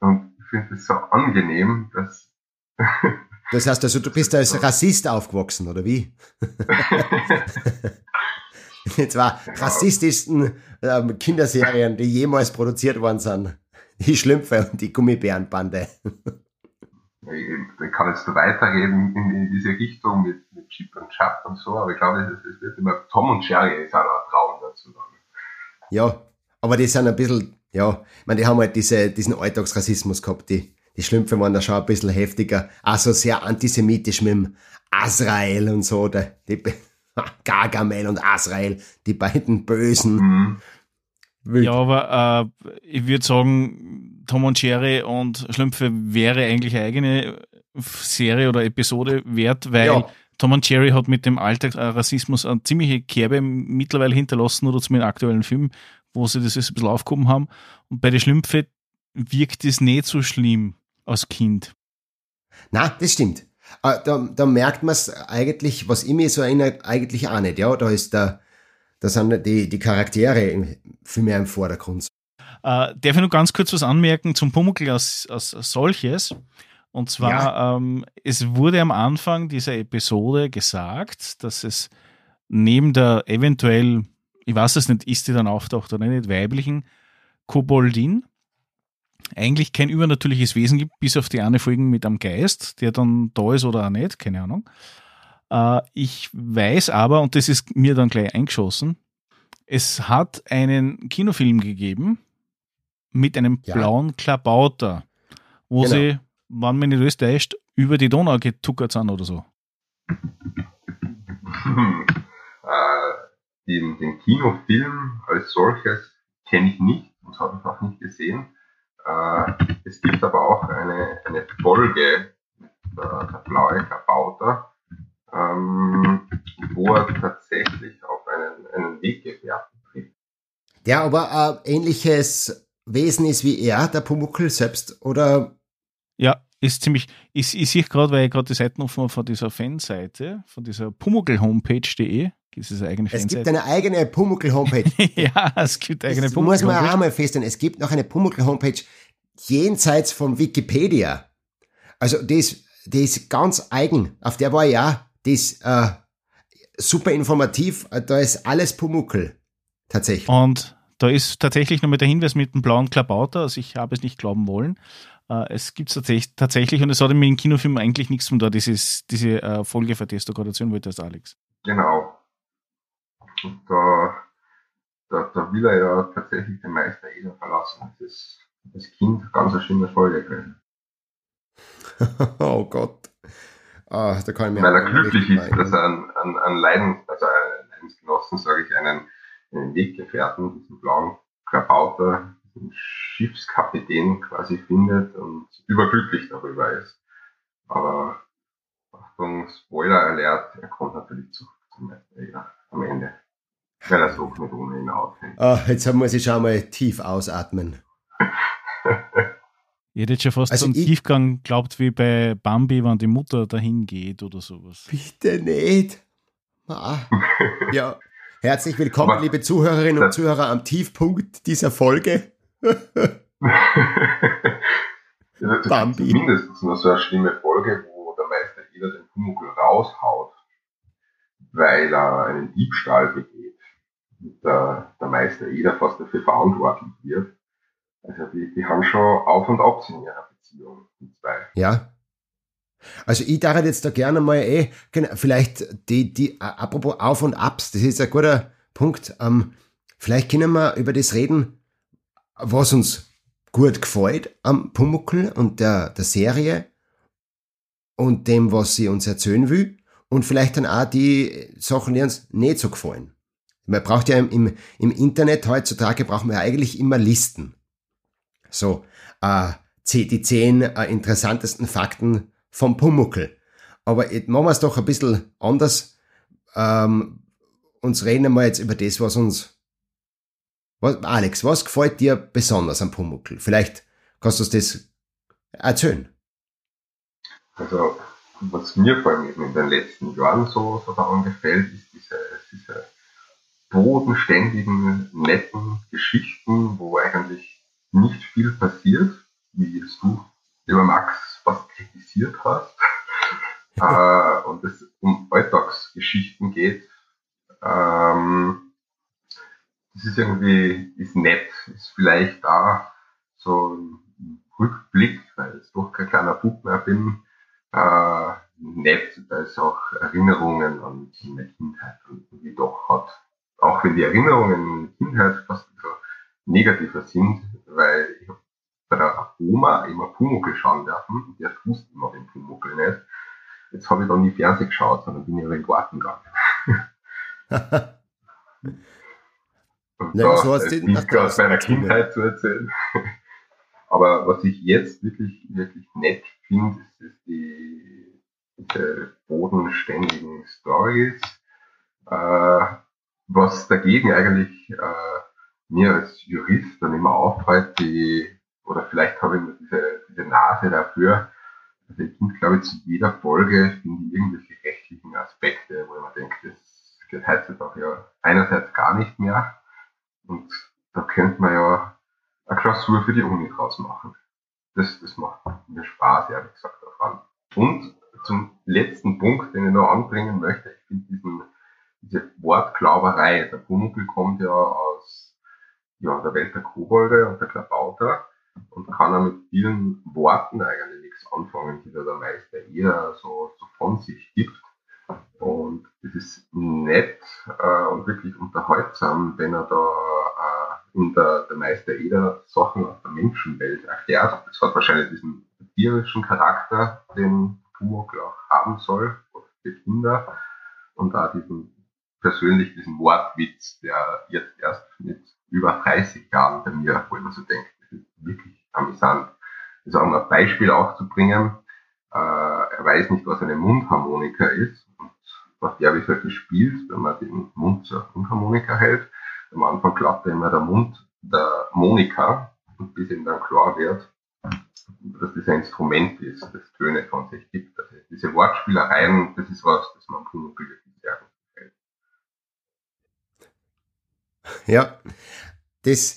Und ich finde es so angenehm, dass Das heißt also, du bist als Rassist aufgewachsen, oder wie? die zwei rassistischsten ähm, Kinderserien, die jemals produziert worden sind. Die Schlümpfe und die Gummibärenbande ich kann jetzt so weiterreden in, diese Richtung mit, mit Chip und Chap und so, aber ich glaube, es, wird immer Tom und Jerry ist auch noch ein Traum dazu. Ja, aber die sind ein bisschen, ja, ich meine, die haben halt diese, diesen Alltagsrassismus gehabt, die, die Schlümpfe waren da schon ein bisschen heftiger, also sehr antisemitisch mit dem Azrael und so, die, Gargamel und Azrael, die beiden Bösen. Mhm. Ja, aber äh, ich würde sagen, Tom und Jerry und Schlümpfe wäre eigentlich eine eigene Serie oder Episode wert, weil Ja. Tom und Jerry hat mit dem Alltagsrassismus eine ziemliche Kerbe mittlerweile hinterlassen oder zumindest im aktuellen Film, wo sie das jetzt ein bisschen aufgehoben haben. Und bei den Schlümpfe wirkt es nicht so schlimm als Kind. Na, das stimmt. Äh, Da, da merkt man es eigentlich, was ich mir so erinnere, eigentlich auch nicht. Ja, da ist der, da sind die, die Charaktere im- viel mehr im Vordergrund. Äh, darf ich noch ganz kurz was anmerken zum Pumuckl als, als solches? Und zwar, ähm, es wurde am Anfang dieser Episode gesagt, dass es neben der eventuell, ich weiß es nicht, ist die dann auftaucht oder nicht, weiblichen Koboldin eigentlich kein übernatürliches Wesen gibt, bis auf die eine Folge mit einem Geist, der dann da ist oder auch nicht, keine Ahnung. Äh, ich weiß aber, und das ist mir dann gleich eingeschossen, es hat einen Kinofilm gegeben mit einem Ja. blauen Klabauter, wo Genau. sie, wann man nicht täuscht, über die Donau getuckert sind oder so. Äh, den, den Kinofilm als solches kenne ich nicht und habe ich auch nicht gesehen. Äh, es gibt aber auch eine, eine Folge mit äh, der blaue Kabauter, ähm, wo er tatsächlich auf einen, einen Weggefährten trifft. Der aber ein ähnliches Wesen ist wie er, der Pumuckl selbst, oder? Ja, ist ziemlich, ich, ich sehe gerade, weil ich gerade die Seiten offen habe von dieser Fanseite, von dieser Pumuckl-Homepage.de, das ist eine eigene Es gibt eine eigene Pumuckl-Homepage. ja, es gibt eine eigene Das muss man auch Pumuckl-Homepage. mal feststellen. Es gibt noch eine Pumuckl-Homepage jenseits von Wikipedia. Also die ist, die ist ganz eigen. Auf der war ja, die ist äh, super informativ. Da ist alles Pumuckl. Tatsächlich. Und da ist tatsächlich nochmal der Hinweis mit dem blauen Klabauter, also ich habe es nicht glauben wollen. Äh, es gibt es tatsächlich, tatsächlich und es hat mit dem Kinofilm eigentlich nichts von da, dieses, diese äh, Folge, für die du gerade erzählen wolltest, Alex. Genau. Und da, da, da will er ja tatsächlich den Meister Eder verlassen. Das ist als Kind ganz eine schlimme Folge gewesen. oh Gott. Ah, da kann ich mir Weil er glücklich ist, dass er einen, einen, einen Leiden, also einen Leidensgenossen, sage ich, einen, einen Weggefährten, diesen blauen Krabauter, diesen Schiffskapitän quasi findet und überglücklich darüber ist. Aber Achtung, Spoiler Alert, er kommt natürlich zu, zum Meister Eder am Ende. Weil er so nicht ohne ihn aushält. Ah, jetzt muss ich schon mal tief ausatmen. Ich hätte jetzt schon fast Also so einen ich- Tiefgang glaubt wie bei Bambi, wenn die Mutter dahin geht oder sowas. Bitte nicht. Ah. Ja. Herzlich willkommen, Aber- liebe Zuhörerinnen und Das- Zuhörer, am Tiefpunkt dieser Folge. Ja, das Bambi. ist mindestens nur so eine schlimme Folge, wo der Meister Eder den Pumuckl raushaut, weil er einen Diebstahl begeht. Der, der Meister Eder fast dafür verantwortlich wird. Also die, die haben schon Auf und Abs in ihrer Beziehung, die zwei. Ja. Also ich darf jetzt da gerne mal eh, genau, vielleicht die, die, apropos Auf und Abs, das ist ein guter Punkt. Ähm, vielleicht können wir über das reden, was uns gut gefällt am Pumuckl und der, der Serie und dem, was sie uns erzählen will und vielleicht dann auch die Sachen, die uns nicht so gefallen. Man braucht ja im, im, Internet heutzutage braucht man ja eigentlich immer Listen. So, äh, die zehn äh, interessantesten Fakten vom Pumuckl. Aber jetzt machen wir es doch ein bisschen anders. Ähm, uns reden wir jetzt über das, was uns. Was, Alex, was gefällt dir besonders am Pumuckl? Vielleicht kannst du uns das erzählen. Also was mir vor allem in den letzten Jahren so, so daran gefällt, ist diese, diese bodenständigen, netten Geschichten, wo eigentlich nicht viel passiert, wie es du, lieber Max, fast kritisiert hast. äh, und es um Alltagsgeschichten geht. Ähm, das ist irgendwie, ist nett, ist vielleicht da so ein Rückblick, weil ich doch kein kleiner Bub mehr bin, äh, nett, da ist auch Erinnerungen an meine Kindheit und wie doch hat. Auch wenn die Erinnerungen an die Kindheit fast negativer sind, weil ich bei der Oma immer Pumuckl schauen dürfen und der wusste immer den Pumuckl nicht. Jetzt habe ich dann nie Fernsehen geschaut, sondern bin ich in den Garten gegangen. Und Na, da so ist dich nicht aus meiner. Kindheit zu erzählen. Aber was ich jetzt wirklich, wirklich nett finde, ist, ist die, diese bodenständigen Stories, äh, was dagegen eigentlich äh, mir als Jurist dann immer auffällt, die, oder vielleicht habe ich diese, diese Nase dafür, also ich finde, glaube ich, zu jeder Folge finde ich irgendwelche rechtlichen Aspekte, wo ich mir denke, das geht heutzutage ja einerseits gar nicht mehr und da könnte man ja eine Klausur für die Uni draus machen. Das, das macht mir Spaß, ehrlich gesagt, daran. Und zum letzten Punkt, den ich noch anbringen möchte, ich finde diesen, diese Wortglauberei. Der Pumuckl kommt ja aus ja, der Welt der Kobolde und der Klabauter und kann auch mit vielen Worten eigentlich nichts anfangen, die da der Meister eher so, so von sich gibt. Und es ist nett äh, und wirklich unterhaltsam, wenn er da äh, in der, Meister Eder Sachen aus der Menschenwelt erklärt. Das hat wahrscheinlich diesen tierischen Charakter, den Pumuckl auch haben soll, für Kinder. Und da diesen persönlich diesen Wortwitz, der jetzt erst mit über 30 Jahren bei mir, wo ich mir so denke, das ist wirklich amüsant. Also um ein Beispiel auch zu bringen, äh, er weiß nicht, was eine Mundharmonika ist und was der wie halt gespielt, wenn man den Mund zur Mundharmonika hält. Am Anfang klappt er immer der Mund der Monika bis ihm dann klar wird, dass das ein Instrument ist, das Töne von sich gibt. Also diese Wortspielereien, das ist was, das man wirklich sehr gut gefällt. Ja, das,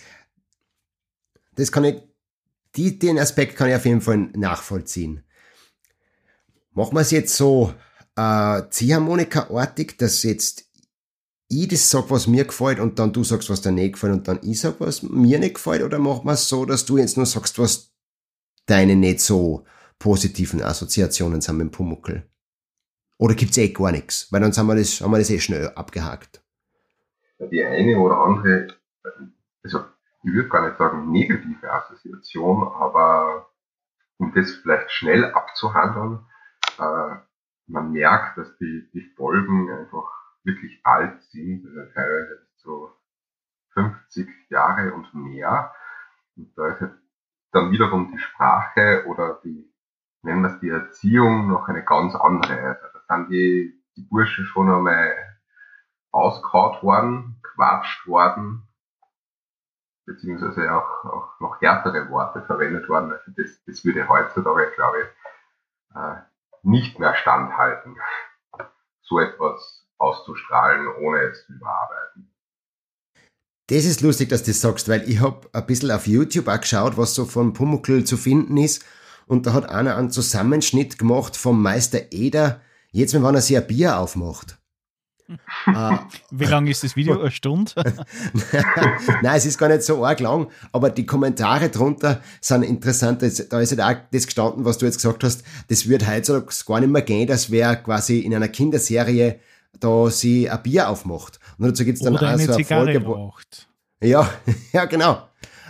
das kann ich, die, den Aspekt kann ich auf jeden Fall nachvollziehen. Machen wir es jetzt so äh, Ziehharmonika-artig, dass jetzt ich das sag, was mir gefällt und dann du sagst, was dir nicht gefällt und dann ich sag, was mir nicht gefällt oder machen wir es so, dass du jetzt nur sagst, was deine nicht so positiven Assoziationen sind mit dem Pumuckel? Oder gibt's eh gar nichts? Weil dann haben wir das, haben wir das eh schnell abgehakt. Die eine oder andere, also ich würde gar nicht sagen negative Assoziation, aber um das vielleicht schnell abzuhandeln, äh, man merkt, dass die, die Folgen einfach wirklich alt sind, also teilweise so 50 Jahre und mehr. Und da ist jetzt dann wiederum die Sprache oder die, nennen wir es die Erziehung, noch eine ganz andere. Also da sind die, die Bursche schon einmal ausgehaut worden, quatscht worden, beziehungsweise auch, auch noch härtere Worte verwendet worden. Also das, das würde heutzutage, glaube ich, äh, nicht mehr standhalten, so etwas auszustrahlen, ohne es zu überarbeiten. Das ist lustig, dass du das sagst, weil ich hab ein bisschen auf YouTube auch geschaut, was so von Pumuckl zu finden ist. Und da hat einer einen Zusammenschnitt gemacht vom Meister Eder, jetzt wenn er sich ein Bier aufmacht. Äh, Wie lang ist das Video? Eine Stunde? Nein, es ist gar nicht so arg lang, aber die Kommentare drunter sind interessant. Da ist halt auch das gestanden, was du jetzt gesagt hast. Das wird heutzutage gar nicht mehr gehen, dass wer quasi in einer Kinderserie da sie ein Bier aufmacht. Und dazu gibt's dann Oder auch eine so eine Zigarre Folge, wo, raucht. ja, ja, genau.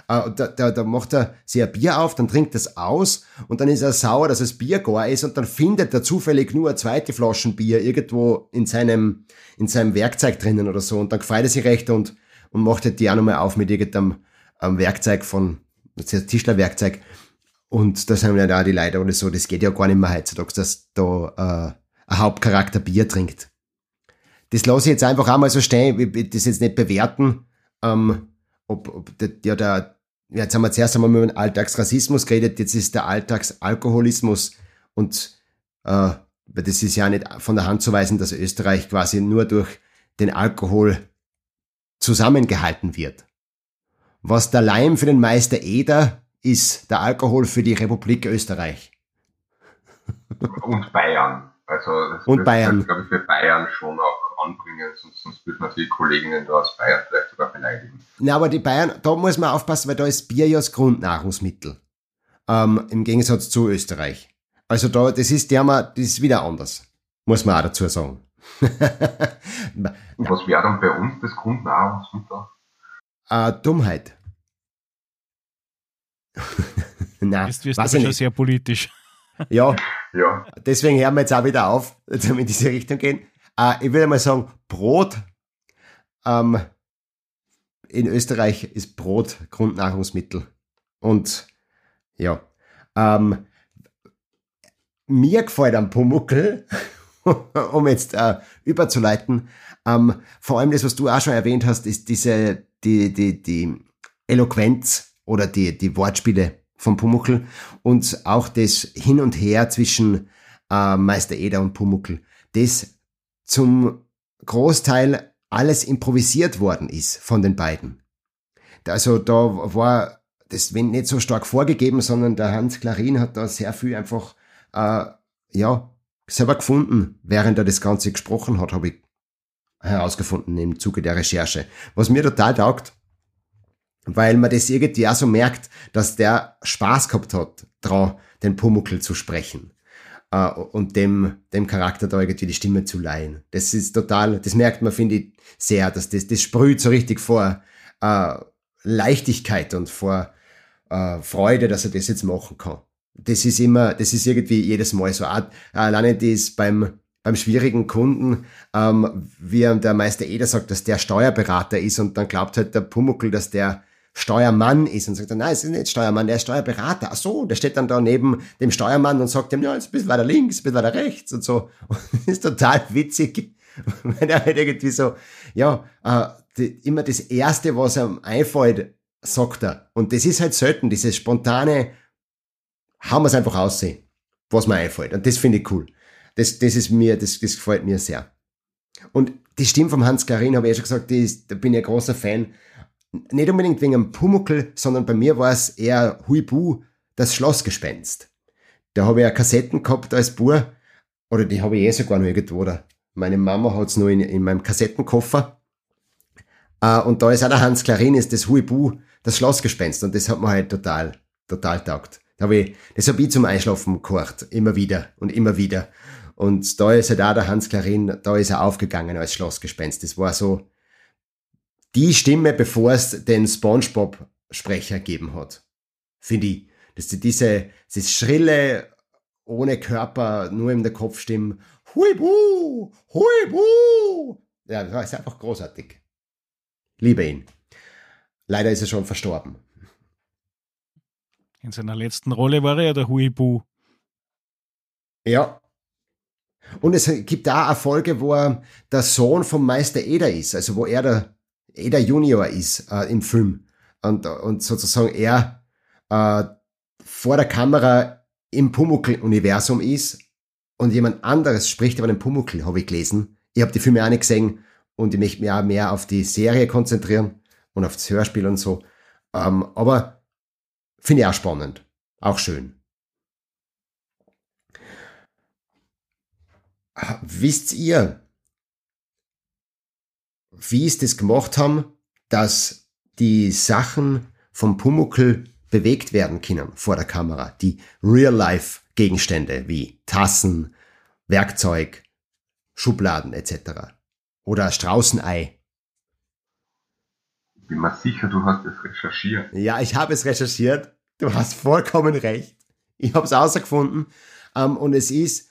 Äh, Da, da, da macht er sich ein Bier auf, dann trinkt es aus und dann ist er sauer, dass das Bier gar ist und dann findet er zufällig nur eine zweite Flaschen Bier irgendwo in seinem, in seinem Werkzeug drinnen oder so. Und dann gefreut er sich recht und, und macht halt die auch nochmal auf mit irgendeinem ähm, Werkzeug von, das ist Tischlerwerkzeug. Und da sind ja da die Leute oder so, das geht ja gar nicht mehr heutzutage, dass da äh, ein Hauptcharakter Bier trinkt. Das lasse ich jetzt einfach auch mal so stehen, ich will das jetzt nicht bewerten, ähm, ob, ob der, ja, der, ja, jetzt haben wir zuerst einmal über den Alltagsrassismus geredet, jetzt ist der Alltagsalkoholismus und äh, das ist ja nicht von der Hand zu weisen, dass Österreich quasi nur durch den Alkohol zusammengehalten wird. Was der Leim für den Meister Eder ist, der Alkohol für die Republik Österreich. Und Bayern. Also das Und das Bayern. Das, glaube ich, für Bayern schon auch anbringen, sonst, sonst würden wir die Kolleginnen da aus Bayern vielleicht sogar beleidigen. Na, aber die Bayern, da muss man aufpassen, weil da ist Bier ja das Grundnahrungsmittel. Ähm, Im Gegensatz zu Österreich. Also da, das ist, haben wir, das ist wieder anders. Muss man auch dazu sagen. Und was wäre dann bei uns das Grundnahrungsmittel? äh, Dummheit. Nein, Jetzt wirst du weiß schon nicht. sehr politisch. Ja, Ja, deswegen hören wir jetzt auch wieder auf, damit in diese Richtung gehen. Äh, ich würde mal sagen, Brot. Ähm, in Österreich ist Brot Grundnahrungsmittel. Und Ja. Ähm, mir gefällt am Pumuckel, um jetzt äh, überzuleiten, ähm, vor allem das, was du auch schon erwähnt hast, ist diese, die, die, die Eloquenz oder die, die Wortspiele vom Pumuckel und auch das Hin und Her zwischen äh, Meister Eder und Pumuckel, das zum Großteil alles improvisiert worden ist von den beiden. Also da war das nicht so stark vorgegeben, sondern der Hans Klarin hat da sehr viel einfach äh, ja selber gefunden, während er das Ganze gesprochen hat, habe ich herausgefunden im Zuge der Recherche. Was mir total taugt, weil man das irgendwie auch so merkt, dass der Spaß gehabt hat, dran den Pumuckl zu sprechen äh, und dem, dem Charakter da irgendwie die Stimme zu leihen. Das ist total, das merkt man, finde ich, sehr, dass das, das sprüht so richtig vor äh, Leichtigkeit und vor äh, Freude, dass er das jetzt machen kann. Das ist immer, das ist irgendwie jedes Mal so. Alleine das beim, beim schwierigen Kunden, ähm, wie der Meister Eder sagt, dass der Steuerberater ist und dann glaubt halt der Pumuckel, dass der Steuermann ist und sagt dann, nein, es ist nicht Steuermann, der ist Steuerberater. Ach so, der steht dann da neben dem Steuermann und sagt ihm, ja, jetzt bist du weiter links, bist weiter rechts und so. Und ist total witzig, wenn er halt irgendwie so, ja, äh, die, immer das Erste, was ihm einfällt, sagt er. Und das ist halt selten, dieses spontane, haben wir es einfach aussehen, was mir einfällt. Und das finde ich cool. Das, das ist mir, das, das gefällt mir sehr. Und die Stimme vom Hans Karin habe ich ja schon gesagt, die ist, da bin ich ein großer Fan nicht unbedingt wegen einem Pumuckel, sondern bei mir war es eher Huibu, das Schlossgespenst. Da habe ich ja Kassetten gehabt als Bur, oder die habe ich eh sogar noch irgendwo, oder meine Mama hat's nur in, in meinem Kassettenkoffer. Uh, und da ist auch der Hans Klarin, ist das Huibu, das Schlossgespenst, und das hat mir halt total, total taugt. Da hab ich, das habe ich zum Einschlafen gehört, immer wieder und immer wieder. Und da ist halt auch der Hans Klarin, da ist er aufgegangen als Schlossgespenst. Das war so, die Stimme, bevor es den SpongeBob-Sprecher gegeben hat. Finde ich. Dass sie diese, das schrille, ohne Körper, nur in der Kopfstimme, Huibu, Huibu. Ja, das ist einfach großartig. Liebe ihn. Leider ist er schon verstorben. In seiner letzten Rolle war er ja der Huibu. Ja. Und es gibt da eine Folge, wo er der Sohn vom Meister Eder ist, also wo er der Eder Junior ist äh, im Film und, und sozusagen er äh, vor der Kamera im Pumuckl-Universum ist und jemand anderes spricht über den Pumuckl, habe ich gelesen. Ich habe die Filme auch nicht gesehen und ich möchte mich auch mehr auf die Serie konzentrieren und auf das Hörspiel und so. Ähm, aber finde ich auch spannend, auch schön. Wisst ihr, wie sie das gemacht haben, dass die Sachen vom Pumuckel bewegt werden können vor der Kamera. Die Real-Life-Gegenstände wie Tassen, Werkzeug, Schubladen etc. Oder Straußenei. Bin mir sicher, du hast es recherchiert. Ja, ich habe es recherchiert. Du hast vollkommen recht. Ich habe es herausgefunden. Ähm, und es ist,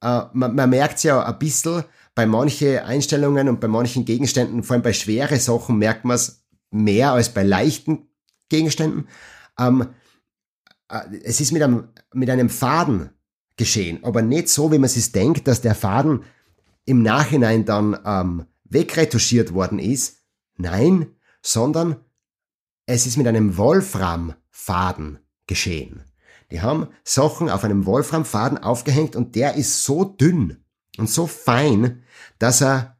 äh, man merkt es ja ein bisschen, bei manchen Einstellungen und bei manchen Gegenständen, vor allem bei schweren Sachen, merkt man es mehr als bei leichten Gegenständen. Ähm, äh, es ist mit einem, mit einem Faden geschehen, aber nicht so, wie man sich denkt, dass der Faden im Nachhinein dann ähm, wegretuschiert worden ist. Nein, sondern es ist mit einem Wolframfaden geschehen. Die haben Sachen auf einem Wolframfaden aufgehängt und der ist so dünn und so fein, dass er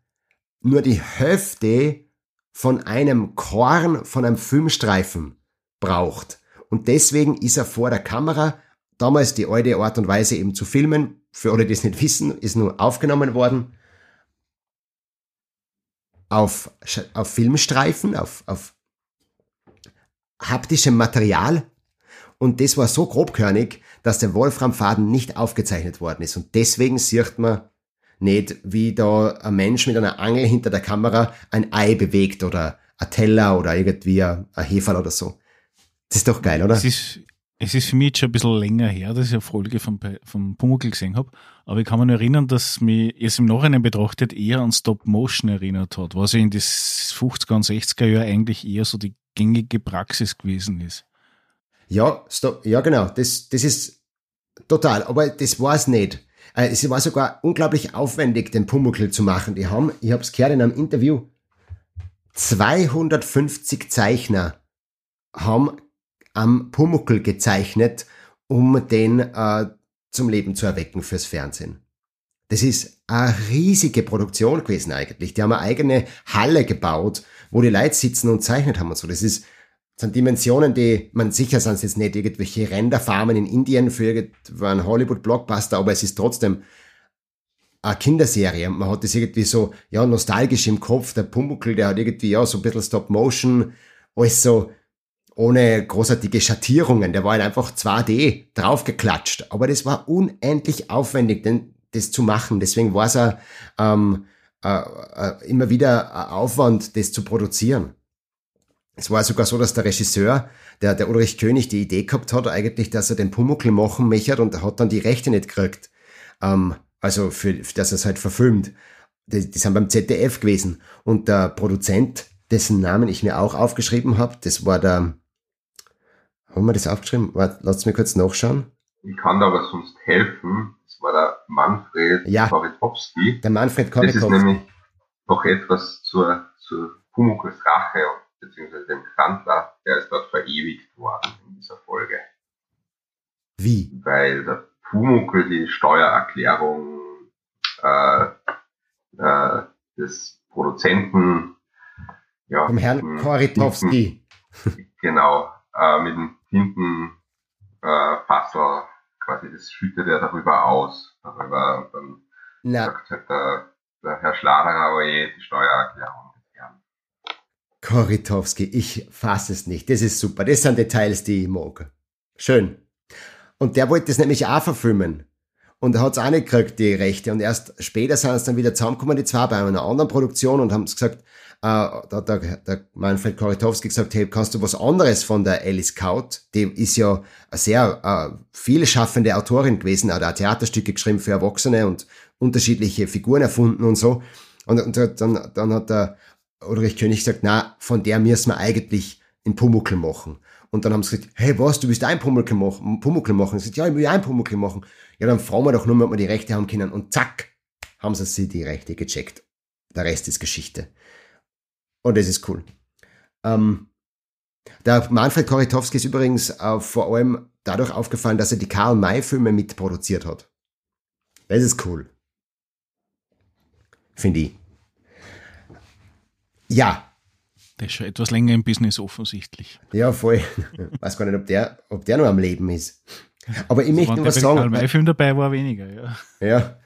nur die Hälfte von einem Korn von einem Filmstreifen braucht. Und deswegen ist er vor der Kamera, damals die alte Art und Weise eben zu filmen, für alle, die es nicht wissen, ist nur aufgenommen worden auf, auf Filmstreifen, auf, auf haptischem Material. Und das war so grobkörnig, dass der Wolframfaden nicht aufgezeichnet worden ist. Und deswegen sieht man nicht, wie da ein Mensch mit einer Angel hinter der Kamera ein Ei bewegt oder ein Teller oder irgendwie ein Heferl oder so. Das ist doch geil, oder? Es ist, es ist für mich jetzt schon ein bisschen länger her, dass ich eine Folge vom, vom Pumuckl gesehen habe. Aber ich kann mich erinnern, dass mich jetzt im Nachhinein betrachtet eher an Stop Motion erinnert hat, was ja in das 50er und 60er Jahre eigentlich eher so die gängige Praxis gewesen ist. Ja, stopp. ja genau, das, das ist total, aber das war's nicht. Äh, Es war sogar unglaublich aufwendig, den Pumuckl zu machen. Die haben, ich habe es gehört in einem Interview, 250 Zeichner haben am Pumuckl gezeichnet, um den äh, zum Leben zu erwecken fürs Fernsehen. Das ist eine riesige Produktion gewesen eigentlich. Die haben eine eigene Halle gebaut, wo die Leute sitzen und zeichnet haben und so. Das ist sind Dimensionen, die, man sicher sind es jetzt nicht irgendwelche Renderfarmen in Indien für irgendeinen Hollywood-Blockbuster, aber es ist trotzdem eine Kinderserie. Man hat das irgendwie so, ja, nostalgisch im Kopf. Der Pumuckl, der hat irgendwie, ja, so ein bisschen Stop-Motion, alles so ohne großartige Schattierungen. Der war halt einfach 2D draufgeklatscht. Aber das war unendlich aufwendig, denn das zu machen. Deswegen war es ähm, äh, äh, immer wieder ein Aufwand, das zu produzieren. Es war sogar so, dass der Regisseur, der, der Ulrich König, die Idee gehabt hat, eigentlich, dass er den Pumuckl machen möchte und hat dann die Rechte nicht gekriegt. Ähm, also, für, dass er es halt verfilmt. Die, die sind beim ZDF gewesen. Und der Produzent, dessen Namen ich mir auch aufgeschrieben habe, das war der, haben wir das aufgeschrieben? Warte, lasst mir kurz nachschauen. Ich kann da aber sonst helfen. Das war der Manfred Ja. Koritowski. Der Manfred Das ist Koritowski. nämlich noch etwas zur, zur Pumuckls Rache, beziehungsweise dem Krantler, der ist dort verewigt worden in dieser Folge. Wie? Weil der Pumuckl die Steuererklärung äh, äh, des Produzenten ja, Vom Herrn Koritowski. Genau, äh, mit dem hinten äh, Fassel quasi, das schüttet er darüber aus. Darüber, und dann Na, sagt halt der, der Herr Schladerer, aber eh die Steuererklärung. Koritowski, ich fass es nicht. Das ist super. Das sind Details, die ich mag. Schön. Und der wollte das nämlich auch verfilmen. Und er hat es auch nicht gekriegt, die Rechte. Und erst später sind es dann wieder zusammengekommen, die zwei, bei einer anderen Produktion und haben es gesagt, äh, da hat der, der Manfred Koritowski gesagt, hey, kannst du was anderes von der Alice Kaut? Die ist ja eine sehr äh, vielschaffende Autorin gewesen, hat auch Theaterstücke geschrieben für Erwachsene und unterschiedliche Figuren erfunden und so. Und, und dann, dann hat der Ulrich König gesagt, na, von der müssen wir eigentlich einen Pumuckl machen. Und dann haben sie gesagt, hey, was, du willst ein Pumuckl machen? Pumuckl machen? Ich gesagt, ja, ich will ein Pumuckl machen. Ja, dann fragen wir doch nur, ob wir die Rechte haben können. Und zack, haben sie sich die Rechte gecheckt. Der Rest ist Geschichte. Und das ist cool. Ähm, der Manfred Koritowski ist übrigens äh, vor allem dadurch aufgefallen, dass er die Karl-May-Filme mitproduziert hat. Das ist cool. Finde ich. Ja, Der ist schon etwas länger im Business offensichtlich. ja, voll. Weiß gar nicht, ob der, ob der noch am Leben ist. Aber ich möchte noch der was sagen. Karl-May-Film dabei war, weniger, ja. Ja.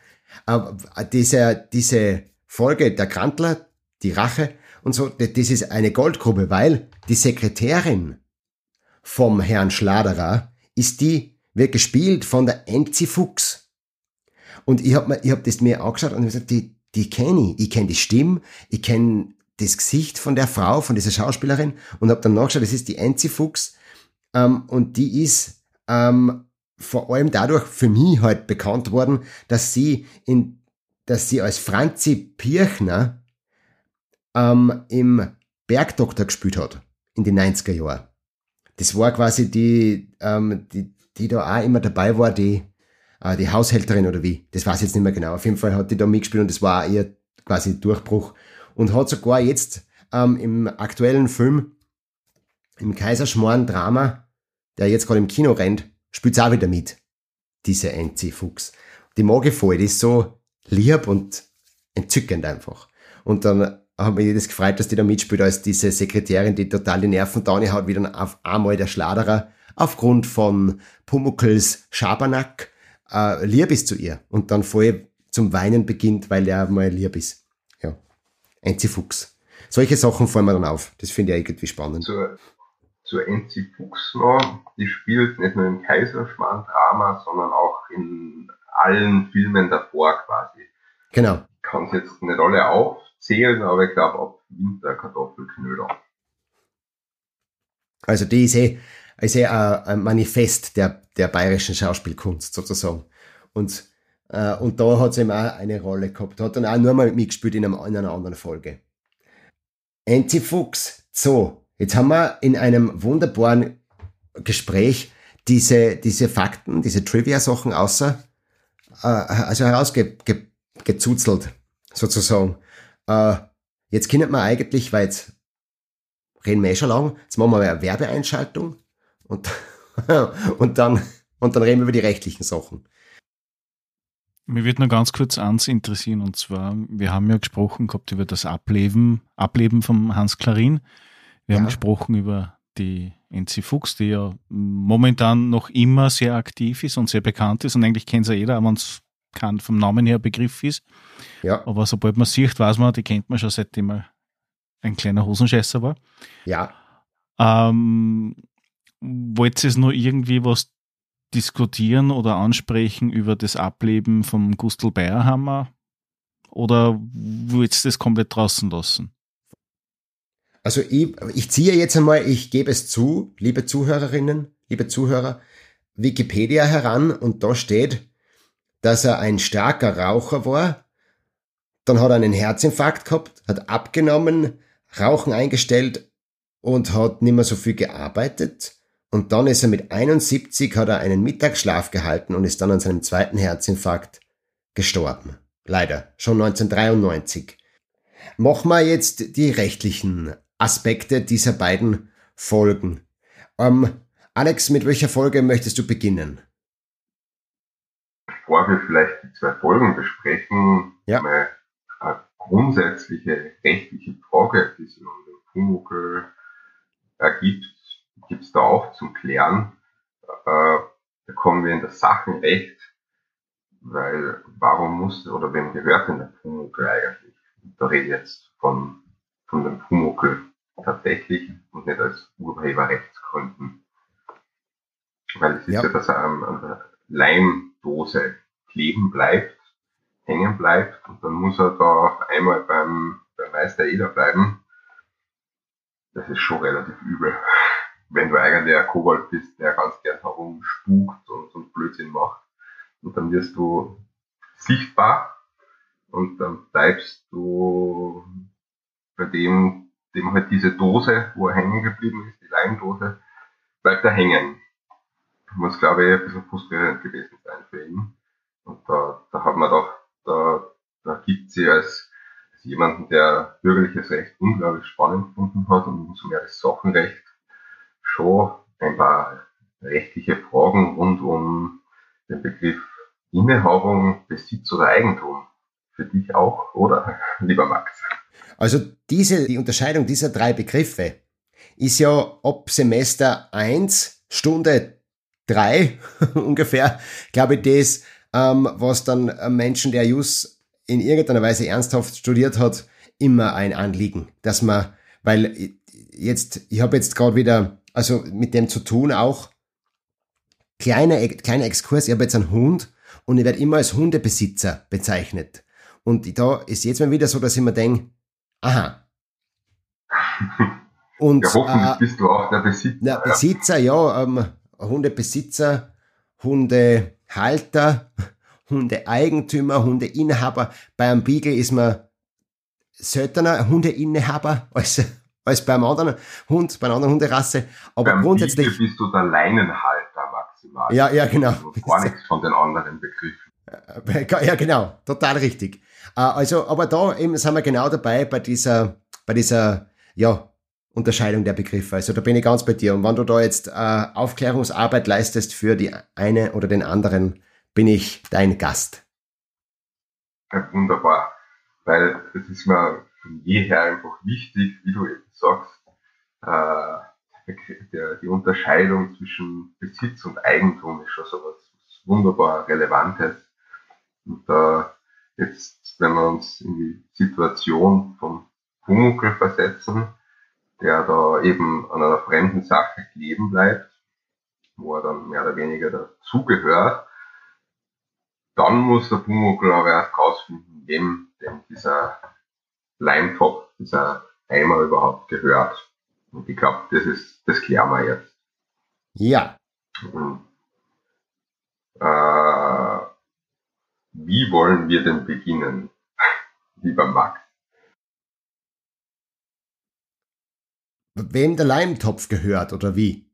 Aber diese, diese Folge der Krantler, die Rache und so, das ist eine Goldgrube, weil die Sekretärin vom Herrn Schladerer ist die, wird gespielt von der Enzi Fuchs. Und ich hab mir, ich hab das mir angeschaut und gesagt, die, die kenne ich. Ich kenne die Stimme, ich kenne das Gesicht von der Frau, von dieser Schauspielerin und hab dann nachgeschaut, das ist die Enzi Fuchs. Ähm, und die ist ähm, vor allem dadurch für mich halt bekannt worden, dass sie in, dass sie als Franzi Pirchner ähm, im Bergdoktor gespielt hat in den 90er Jahren. Das war quasi die, ähm, die, die da auch immer dabei war, die, äh, die Haushälterin oder wie. Das weiß ich jetzt nicht mehr genau. Auf jeden Fall hat die da mitgespielt und das war auch ihr quasi Durchbruch. Und hat sogar jetzt ähm, im aktuellen Film, im Kaiserschmarrn-Drama, der jetzt gerade im Kino rennt, spielt auch wieder mit. Diese Enzi Fuchs. Die mag ich voll, die ist so lieb und entzückend einfach. Und dann hat mich das gefreut, dass die da mitspielt als diese Sekretärin, die total die Nerven da hat, wie dann auf einmal der Schladerer aufgrund von Pumuckls Schabernack äh, lieb ist zu ihr und dann voll zum Weinen beginnt, weil er mal lieb ist. Ja. Enzi Fuchs. Solche Sachen fallen mir dann auf. Das finde ich irgendwie spannend. Zur, zur Enzi Fuchs noch, die spielt nicht nur im Kaiserschmarrn-Drama, sondern auch in allen Filmen davor quasi. Genau. Ich kann es jetzt nicht alle aufzählen, aber ich glaube ab Winterkartoffelknödel. Also die ist eh, ist eh ein, ein Manifest der, der bayerischen Schauspielkunst sozusagen. Und, äh, und da hat sie eben auch eine Rolle gehabt. Hat dann auch nur mal mitgespielt in, einem, in einer anderen Folge. Enzi Fuchs. So, jetzt haben wir in einem wunderbaren Gespräch diese, diese Fakten, diese Trivia-Sachen außer, äh, also herausgezuzelt, sozusagen. Äh, jetzt können wir eigentlich, weil jetzt reden wir eh schon lang, jetzt machen wir eine Werbeeinschaltung und, und dann, und dann reden wir über die rechtlichen Sachen. Mir wird nur ganz kurz eins interessieren, und zwar, wir haben ja gesprochen gehabt über das Ableben, Ableben vom Hans Klarin. Wir ja. haben gesprochen über die NC Fuchs, die ja momentan noch immer sehr aktiv ist und sehr bekannt ist und eigentlich kennt sie jeder, wenn es kein vom Namen her Begriff ist. Ja. Aber sobald man sieht, weiß man, die kennt man schon seitdem er ein kleiner Hosenscheißer war. Ja. Ähm, wollt ihr nur irgendwie was diskutieren oder ansprechen über das Ableben vom Gustl Bayerhammer? Oder wollt ihr das komplett draußen lassen? Also ich, ich ziehe jetzt einmal, ich gebe es zu, liebe Zuhörerinnen, liebe Zuhörer, Wikipedia heran und da steht, dass er ein starker Raucher war. Dann hat er einen Herzinfarkt gehabt, hat abgenommen, Rauchen eingestellt und hat nicht mehr so viel gearbeitet. Und dann ist er mit 71, hat er einen Mittagsschlaf gehalten und ist dann an seinem zweiten Herzinfarkt gestorben. Leider, schon 1993. Machen wir jetzt die rechtlichen Aspekte dieser beiden Folgen. Ähm, Alex, mit welcher Folge möchtest du beginnen? Bevor wir vielleicht die zwei Folgen besprechen, ja. eine, eine grundsätzliche rechtliche Frage, die sich um den Pumuckl ergibt, gibt es da auch zum Klären. Äh, da kommen wir in das Sachenrecht, weil warum muss oder wem gehört denn der Pumuckl eigentlich? Da rede ich jetzt von, von dem Pumuckl tatsächlich und nicht als Urheberrechtsgründen. Weil es ist ja, ja dass er an, an der Leimdose kleben bleibt, hängen bleibt und dann muss er da auch einmal beim, beim Meister Eder bleiben. Das ist schon relativ übel. Wenn du eigentlich ein Kobold bist, der ganz gern herumspukt und, und Blödsinn macht. Und dann wirst du sichtbar und dann bleibst du bei dem dem halt diese Dose, wo er hängen geblieben ist, die Leimdose, bleibt er hängen. Muss, glaube ich, ein bisschen frustrierend gewesen sein für ihn. Und da, da hat man doch, da, da gibt sie als, als jemanden, der bürgerliches Recht unglaublich spannend gefunden hat und umso mehr das Sachenrecht schon ein paar rechtliche Fragen rund um den Begriff Innehabung, Besitz oder Eigentum. Für dich auch, oder? Lieber Max. Also diese, die Unterscheidung dieser drei Begriffe ist ja ab Semester 1, Stunde 3 ungefähr, glaube ich, das, ähm, was dann Menschen, der Jus in irgendeiner Weise ernsthaft studiert hat, immer ein Anliegen, dass man, weil jetzt, ich habe jetzt gerade wieder, also mit dem zu tun auch, kleiner, kleiner Exkurs, ich habe jetzt einen Hund und ich werde immer als Hundebesitzer bezeichnet. Und da ist jetzt mal wieder so, dass ich mir denke, Aha. Und, ja, hoffentlich äh, bist du auch der Besitzer. Der Besitzer, ja, ähm, Hundebesitzer, Hundehalter, Hundeeigentümer, Hundeinhaber. Bei einem Beagle ist man seltener Hundeinhaber als, als beim anderen Hund, bei einer anderen Hunderasse. Aber beim grundsätzlich. Beagle bist du der Leinenhalter maximal. Ja, ja, genau. Gar nichts von den anderen Begriffen. Äh, ja, genau. Total richtig. Äh, also, aber da eben sind wir genau dabei bei dieser, bei dieser, ja, Unterscheidung der Begriffe. Also da bin ich ganz bei dir. Und wenn du da jetzt äh, Aufklärungsarbeit leistest für die eine oder den anderen, bin ich dein Gast. Ja, wunderbar. Weil es ist mir von jeher einfach wichtig, wie du sagst, äh, der, die Unterscheidung zwischen Besitz und Eigentum ist schon so was wunderbar Relevantes. Und da äh, jetzt wenn wir uns in die Situation von Pumuckl versetzen, der da eben an einer fremden Sache kleben bleibt, wo er dann mehr oder weniger dazugehört, dann muss der Pumuckl aber erst rausfinden, wem denn dieser Leimtopf, dieser Eimer überhaupt gehört. Und ich glaube, das ist, das klären wir jetzt. Ja. Und, äh, wie wollen wir denn beginnen, lieber Max? Wem der Leimtopf gehört oder wie?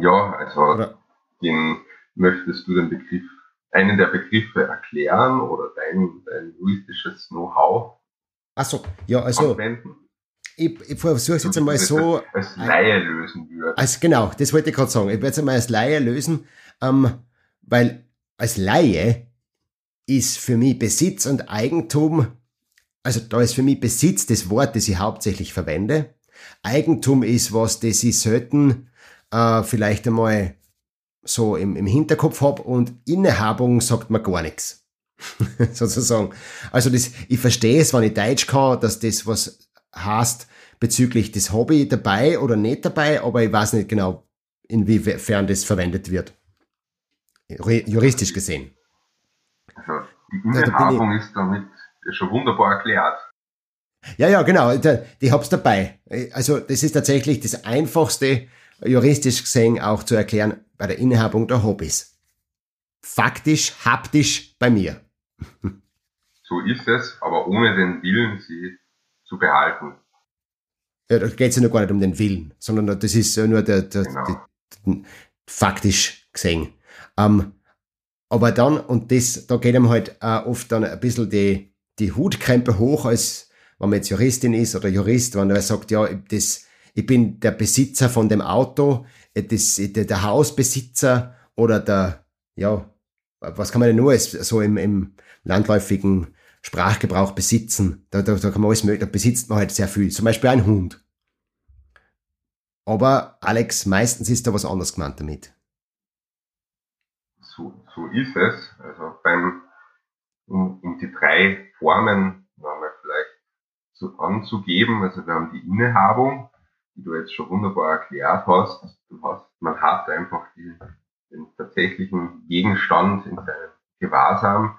Ja, also Oder? den möchtest du den Begriff, einen der Begriffe erklären oder dein, dein juristisches Know-how Achso, ja, also anwenden? ich, ich versuche es jetzt einmal so. als Laie lösen würdest. Also genau, das wollte ich gerade sagen. Ich werde es einmal als Laie lösen, ähm, weil als Laie ist für mich Besitz und Eigentum, also da ist für mich Besitz das Wort, das ich hauptsächlich verwende. Eigentum ist was, das ich selten äh, vielleicht einmal so im, im Hinterkopf habe und Innehabung sagt mir gar nichts. Sozusagen. Also das, ich verstehe es, wenn ich Deutsch kann, dass das was heißt bezüglich des Hobby dabei oder nicht dabei, aber ich weiß nicht genau, inwiefern das verwendet wird. Juristisch gesehen. Also die da ich- Innehabung ist damit schon wunderbar erklärt. Ja, ja, genau, da, die hab's dabei. Also das ist tatsächlich das Einfachste, juristisch gesehen auch zu erklären, bei der Innehabung der Hobbys. Faktisch, haptisch bei mir. So ist es, aber ohne den Willen, sie zu behalten. Ja, da geht's ja noch gar nicht um den Willen, sondern das ist nur der, der, Genau. die, faktisch gesehen. Ähm, aber dann, und das, da geht ihm halt äh, oft dann ein bisschen die, die Hutkrempe hoch, als wenn man jetzt Juristin ist oder Jurist, wenn er sagt, ja, ich- das, ich bin der Besitzer von dem Auto, das, der, der Hausbesitzer oder der, ja, was kann man denn nur so im, im landläufigen Sprachgebrauch besitzen? Da, da, da kann man alles da besitzt man halt sehr viel. Zum Beispiel ein Hund. Aber Alex, meistens ist da was anderes gemeint damit. So, so ist es. Also beim, um, um die drei Formen nochmal vielleicht so anzugeben, also wir haben die Innehabung, die du jetzt schon wunderbar erklärt hast. Du hast man hat einfach die, den tatsächlichen Gegenstand in seinem Gewahrsam,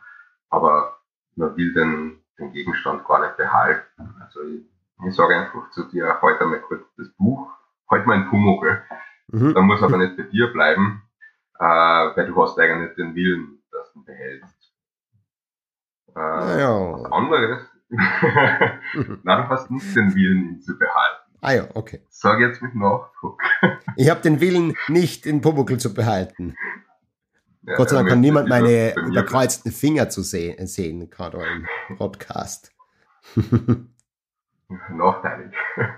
aber man will den, den Gegenstand gar nicht behalten. Also ich, ich sage einfach zu dir, heute mal kurz das Buch, halt mal ein Pumuckl. Mhm. Dann muss aber nicht bei dir bleiben, äh, weil du hast eigentlich nicht den Willen, dass du ihn behältst. Äh, Naja. Anderes, na, du hast nicht den Willen, ihn zu behalten. Ah ja, okay. Sag jetzt mit Nachdruck. Ich habe den Willen, nicht den Pumuckl zu behalten. Ja, Gott sei Dank kann niemand meine überkreuzten Finger zu sehen, sehen gerade im Podcast. Nachteilig.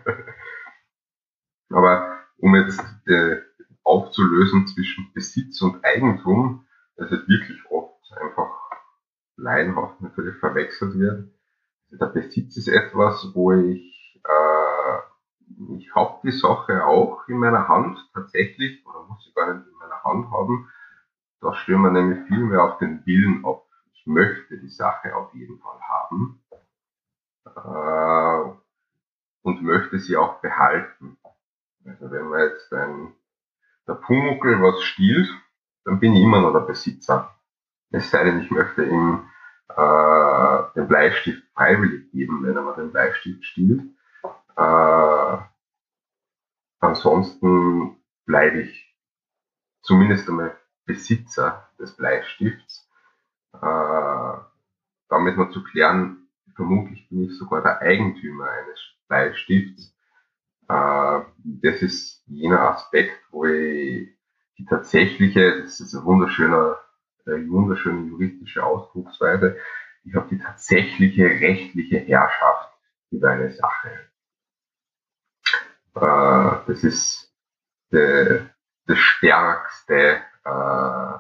Aber um jetzt äh, aufzulösen zwischen Besitz und Eigentum, das wird wirklich oft einfach laienhaft natürlich verwechselt wird. Also der Besitz ist etwas, wo ich, äh, ich habe die Sache auch in meiner Hand tatsächlich, oder muss ich gar nicht in meiner Hand haben. Da stören wir nämlich viel mehr auf den Willen ab. Ich möchte die Sache auf jeden Fall haben. Äh, und möchte sie auch behalten. Also wenn man jetzt ein, der Pumuckl was stiehlt, dann bin ich immer noch der Besitzer. Es sei denn, ich möchte ihm äh, den Bleistift freiwillig geben, wenn er mir den Bleistift stiehlt. Äh, ansonsten bleibe ich zumindest einmal Besitzer des Bleistifts. Äh, damit noch zu klären, vermutlich bin ich sogar der Eigentümer eines Bleistifts. Äh, das ist jener Aspekt, wo ich die tatsächliche, das ist eine wunderschöne, eine wunderschöne juristische Ausdrucksweise, ich habe die tatsächliche rechtliche Herrschaft über eine Sache. Äh, das ist de, das stärkste äh,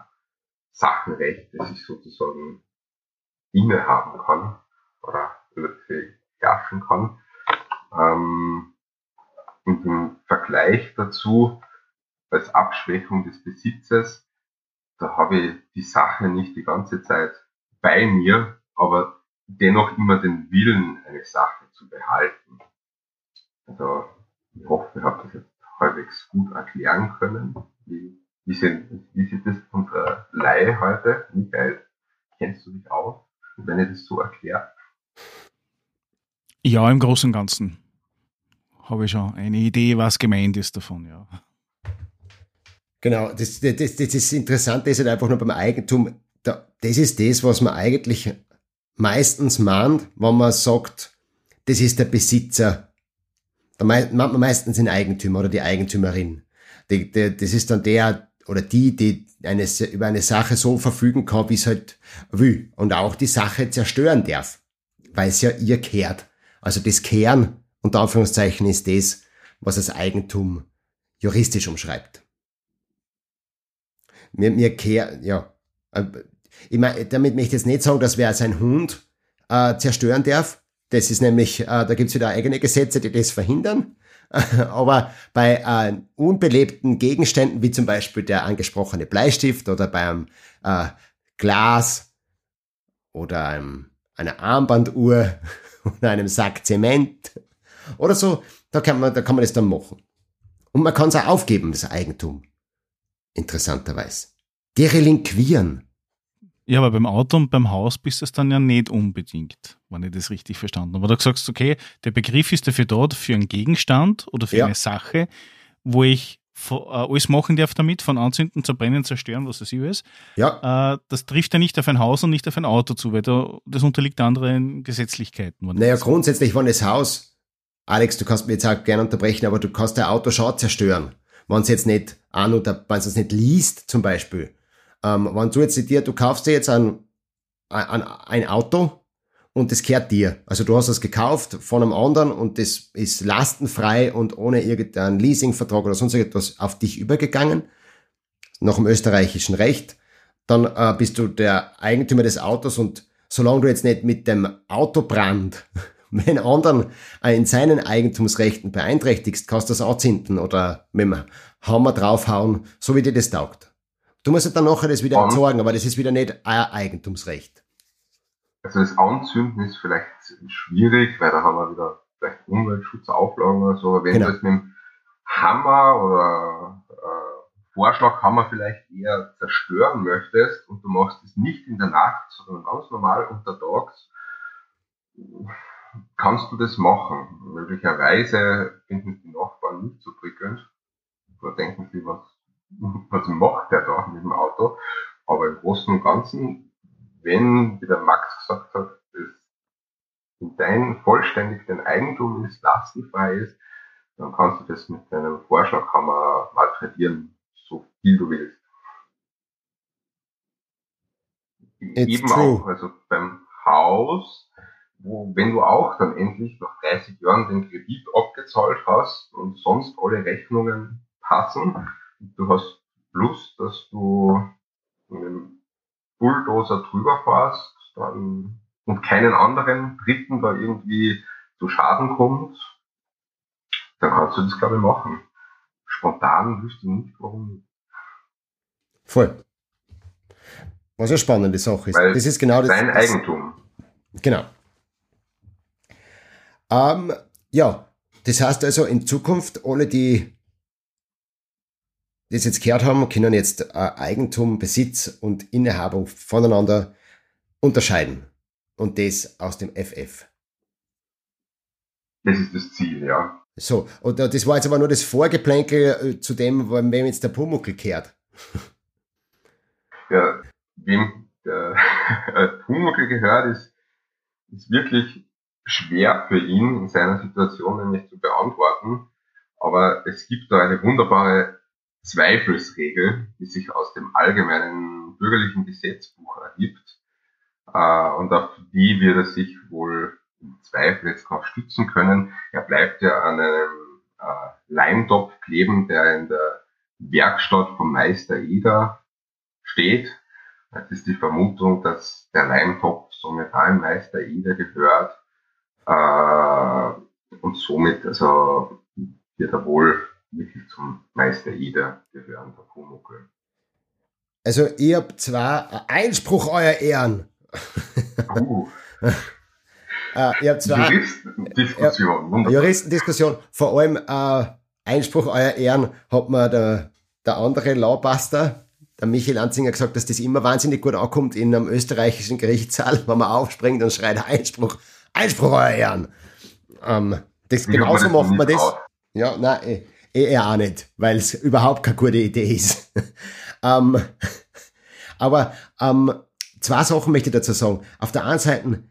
Sachenrecht, das ich sozusagen innehaben kann oder über das ich herrschen kann. Ähm, und im Vergleich dazu, als Abschwächung des Besitzes, da habe ich die Sache nicht die ganze Zeit bei mir, aber dennoch immer den Willen, eine Sache zu behalten. Also ich hoffe, ich habe das jetzt halbwegs gut erklären können. Wie, wie, sind, wie sieht das unser Laie heute, Michael? Kennst du dich aus, wenn ich das so erkläre? Ja, im Großen und Ganzen habe ich schon eine Idee, was gemeint ist davon, ja. Genau, das, das, das, das Interessante ist halt einfach nur beim Eigentum, da, das ist das, was man eigentlich meistens mahnt, wenn man sagt, das ist der Besitzer. Da meint man meistens den Eigentümer oder die Eigentümerin. die, die, das ist dann der oder die, die eine, über eine Sache so verfügen kann, wie es halt will. Und auch die Sache zerstören darf, weil es ja ihr kehrt. Also das Kehren, unter Anführungszeichen, ist das, was das Eigentum juristisch umschreibt. Mir, mir kehr, ja. Äh, ich mein, damit möchte ich jetzt nicht sagen, dass wer sein Hund äh, zerstören darf. Das ist nämlich, äh, da gibt's wieder eigene Gesetze, die das verhindern. Aber bei äh, unbelebten Gegenständen, wie zum Beispiel der angesprochene Bleistift oder beim äh, Glas oder einem, einer Armbanduhr oder einem Sack Zement oder so, da kann man, da kann man das dann machen. Und man kann es auch aufgeben, das Eigentum. Interessanterweise. Derelinquieren. Ja, aber beim Auto und beim Haus bist du es dann ja nicht unbedingt, wenn ich das richtig verstanden habe. Oder du sagst, okay, der Begriff ist dafür dort, für einen Gegenstand oder für Ja. eine Sache, wo ich äh, alles machen darf damit, von Anzünden, Zerbrennen, Zerstören, was das ist. Ja, Äh, das trifft ja nicht auf ein Haus und nicht auf ein Auto zu, weil da, das unterliegt anderen Gesetzlichkeiten. naja, grundsätzlich, wenn das Haus, Alex, du kannst mir jetzt auch gerne unterbrechen, aber du kannst dein Auto schon zerstören. Wenn es jetzt nicht an oder wenn es nicht liest, zum Beispiel. Ähm, wenn du jetzt dir, du kaufst dir jetzt ein, ein, ein Auto und das gehört dir. Also du hast es gekauft von einem anderen und das ist lastenfrei und ohne irgendeinen Leasingvertrag oder sonst irgendwas auf dich übergegangen, nach dem österreichischen Recht, dann äh, bist du der Eigentümer des Autos und solange du jetzt nicht mit dem Autobrand wenn anderen in seinen Eigentumsrechten beeinträchtigst, kannst du das anzünden oder mit dem Hammer draufhauen, so wie dir das taugt. Du musst ja dann nachher das wieder entsorgen, aber das ist wieder nicht ein Eigentumsrecht. Also das Anzünden ist vielleicht schwierig, weil da haben wir wieder vielleicht Umweltschutzauflagen oder so, aber wenn Genau. du es mit dem Hammer oder äh, Vorschlaghammer vielleicht eher zerstören möchtest und du machst es nicht in der Nacht, sondern ganz normal untertags, kannst du das machen. Möglicherweise finden die Nachbarn nicht so prickelnd. Da denken sie, was, was macht der da mit dem Auto? Aber im Großen und Ganzen, wenn, wie der Max gesagt hat, es in dein vollständig dein Eigentum ist, lastenfrei ist, dann kannst du das mit deinem Vorschlaghammer malträtieren, so viel du willst. It's Eben true. auch, also beim Haus, wo, wenn du auch dann endlich nach 30 Jahren den Kredit abgezahlt hast und sonst alle Rechnungen passen, du hast Lust, dass du mit dem Bulldozer drüber fährst dann, und keinen anderen Dritten da irgendwie zu Schaden kommt, dann kannst du das, glaube ich, machen. Spontan wüsste ich nicht, warum nicht. Voll. Was eine spannende Sache ist. Weil das ist genau das. Dein Eigentum. Genau. Ähm, ja, das heißt also in Zukunft alle, die das jetzt gehört haben, können jetzt äh, Eigentum, Besitz und Innehabung voneinander unterscheiden. Und das aus dem FF. Das ist das Ziel, ja. So, und äh, das war jetzt aber nur das Vorgeplänkel äh, zu dem, wem jetzt der Pumuckl kehrt. ja wem der Pumuckl gehört, ist, ist wirklich schwer für ihn in seiner Situation nämlich zu beantworten. Aber es gibt da eine wunderbare Zweifelsregel, die sich aus dem allgemeinen bürgerlichen Gesetzbuch ergibt. Äh, und auf die wird er sich wohl im Zweifel jetzt drauf stützen können. Er bleibt ja an einem äh, Leimtopf kleben, der in der Werkstatt vom Meister Eder steht. Es ist die Vermutung, dass der Leimtopf somit einem Meister Eder gehört. Äh, und somit also wird er wohl wirklich zum Meister Eder gehören, der Pumuckl. Also, ich hab zwar Einspruch, euer Ehren. Uh, Äh, zwar Juristendiskussion. Juristendiskussion, vor allem äh, Einspruch, euer Ehren, hat mir der, der andere Lawbuster, der Michael Anzinger, gesagt, dass das immer wahnsinnig gut ankommt in einem österreichischen Gerichtssaal, wenn man aufspringt und schreit Einspruch, Einspruch, euer Ehren. Ähm, das, genauso das macht man das. raus? Ja, nein, eh, eh eher auch nicht, weil es überhaupt keine gute Idee ist. ähm, aber ähm, zwei Sachen möchte ich dazu sagen. Auf der einen Seite,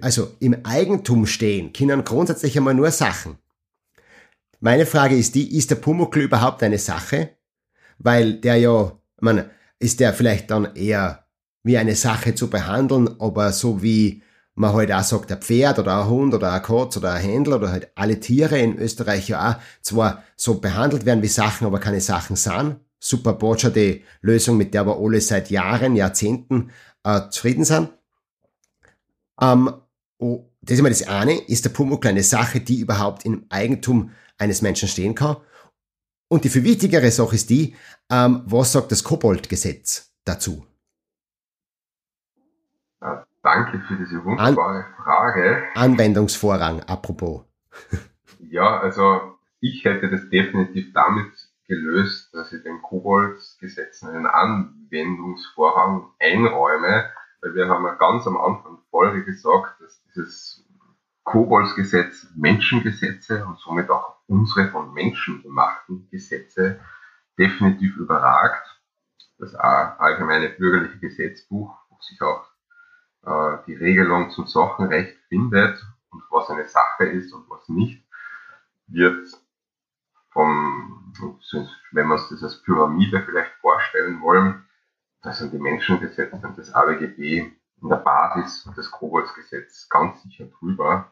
also im Eigentum stehen, können grundsätzlich einmal nur Sachen. meine Frage ist die, ist der Pumuckl überhaupt eine Sache? Weil der ja, man, ist der vielleicht dann eher wie eine Sache zu behandeln, aber so wie man halt auch sagt, ein Pferd oder ein Hund oder ein Katz oder ein Händler oder halt alle Tiere in Österreich ja auch zwar so behandelt werden wie Sachen, aber keine Sachen sind. Super Boccia, die Lösung, mit der wir alle seit Jahren, Jahrzehnten äh, zufrieden sind. Ähm, oh, das ist immer das eine, ist der Pumuckl eine Sache, die überhaupt im Eigentum eines Menschen stehen kann. Und die viel wichtigere Sache ist die, ähm, was sagt das Koboldgesetz dazu? Danke für diese wunderbare An Frage. Anwendungsvorrang, apropos. ja, also ich hätte das definitiv damit gelöst, dass ich den Koboldgesetzen einen Anwendungsvorrang einräume, weil wir haben ja ganz am Anfang der Folge gesagt, dass dieses Koboldsgesetz Menschengesetze und somit auch unsere von Menschen gemachten Gesetze definitiv überragt. Das allgemeine bürgerliche Gesetzbuch, wo sich auch äh, die Regelung zum Sachenrecht findet und was eine Sache ist und was nicht, wird vom, wenn wir uns das als Pyramide vielleicht vorstellen wollen, da sind die Menschengesetze und das AWGB in der Basis des Koboldsgesetz ganz sicher drüber.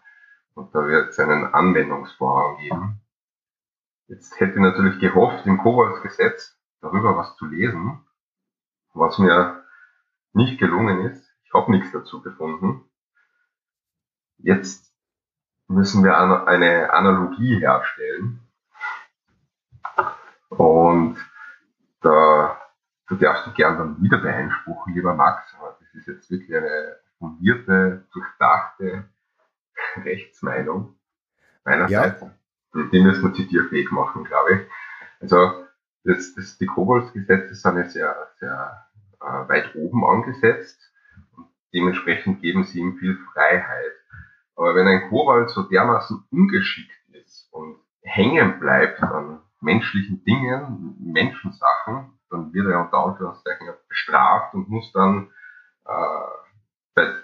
Und da wird es einen Anwendungsvorrang geben. Jetzt hätte ich natürlich gehofft, im Koboldsgesetz darüber was zu lesen, was mir nicht gelungen ist. Ich habe nichts dazu gefunden. Jetzt müssen wir eine Analogie herstellen. Und da du darfst du gern dann wieder beeinspruchen, lieber Max, aber das ist jetzt wirklich eine fundierte, durchdachte Rechtsmeinung meinerseits. Ja. Die, die müssen wir zitierfähig machen, glaube ich. Also das, das, die Koboldsgesetze sind ja sehr, sehr äh, weit oben angesetzt dementsprechend geben sie ihm viel Freiheit. Aber wenn ein Kobold so dermaßen ungeschickt ist und hängen bleibt an menschlichen Dingen, Menschensachen, dann wird er unter Anführungszeichen bestraft und muss dann äh, bei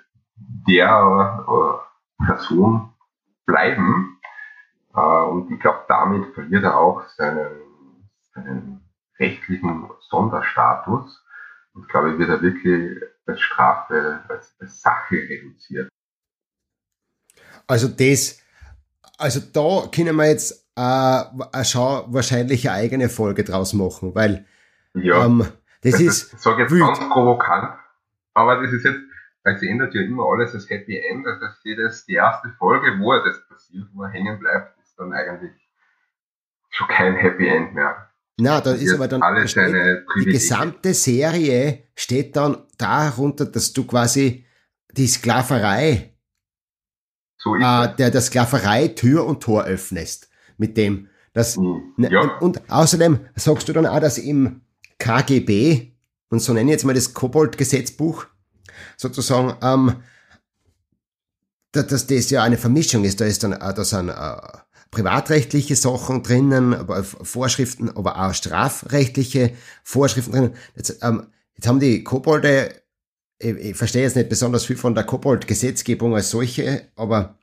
der äh, Person bleiben. Äh, und ich glaube, damit verliert er auch seinen, seinen rechtlichen Sonderstatus. Und glaube ich, wird er wirklich als Strafe, als, als Sache reduziert. Also das, also da können wir jetzt äh, schon wahrscheinlich eine eigene Folge draus machen, weil ja, ähm, das, das ist. Ich sage jetzt wild. ganz provokant, aber das ist jetzt, weil es ändert ja immer alles als Happy End, also das die erste Folge, wo er das passiert, wo er hängen bleibt, ist dann eigentlich schon kein Happy End mehr. Na, da ist aber dann die gesamte Serie steht dann darunter, dass du quasi die Sklaverei, so äh, der, der Sklaverei Tür und Tor öffnest. Mit dem, das, mhm. Ne, ja. und, und, außerdem sagst du dann auch, dass im KGB, und so nenne ich jetzt mal das Kobold-Gesetzbuch, sozusagen, ähm, dass das ja eine Vermischung ist. Da ist dann, da sind äh, privatrechtliche Sachen drinnen, aber Vorschriften, aber auch strafrechtliche Vorschriften drinnen. Jetzt, ähm, jetzt haben die Kobolde, ich, ich verstehe jetzt nicht besonders viel von der Kobold-Gesetzgebung als solche, aber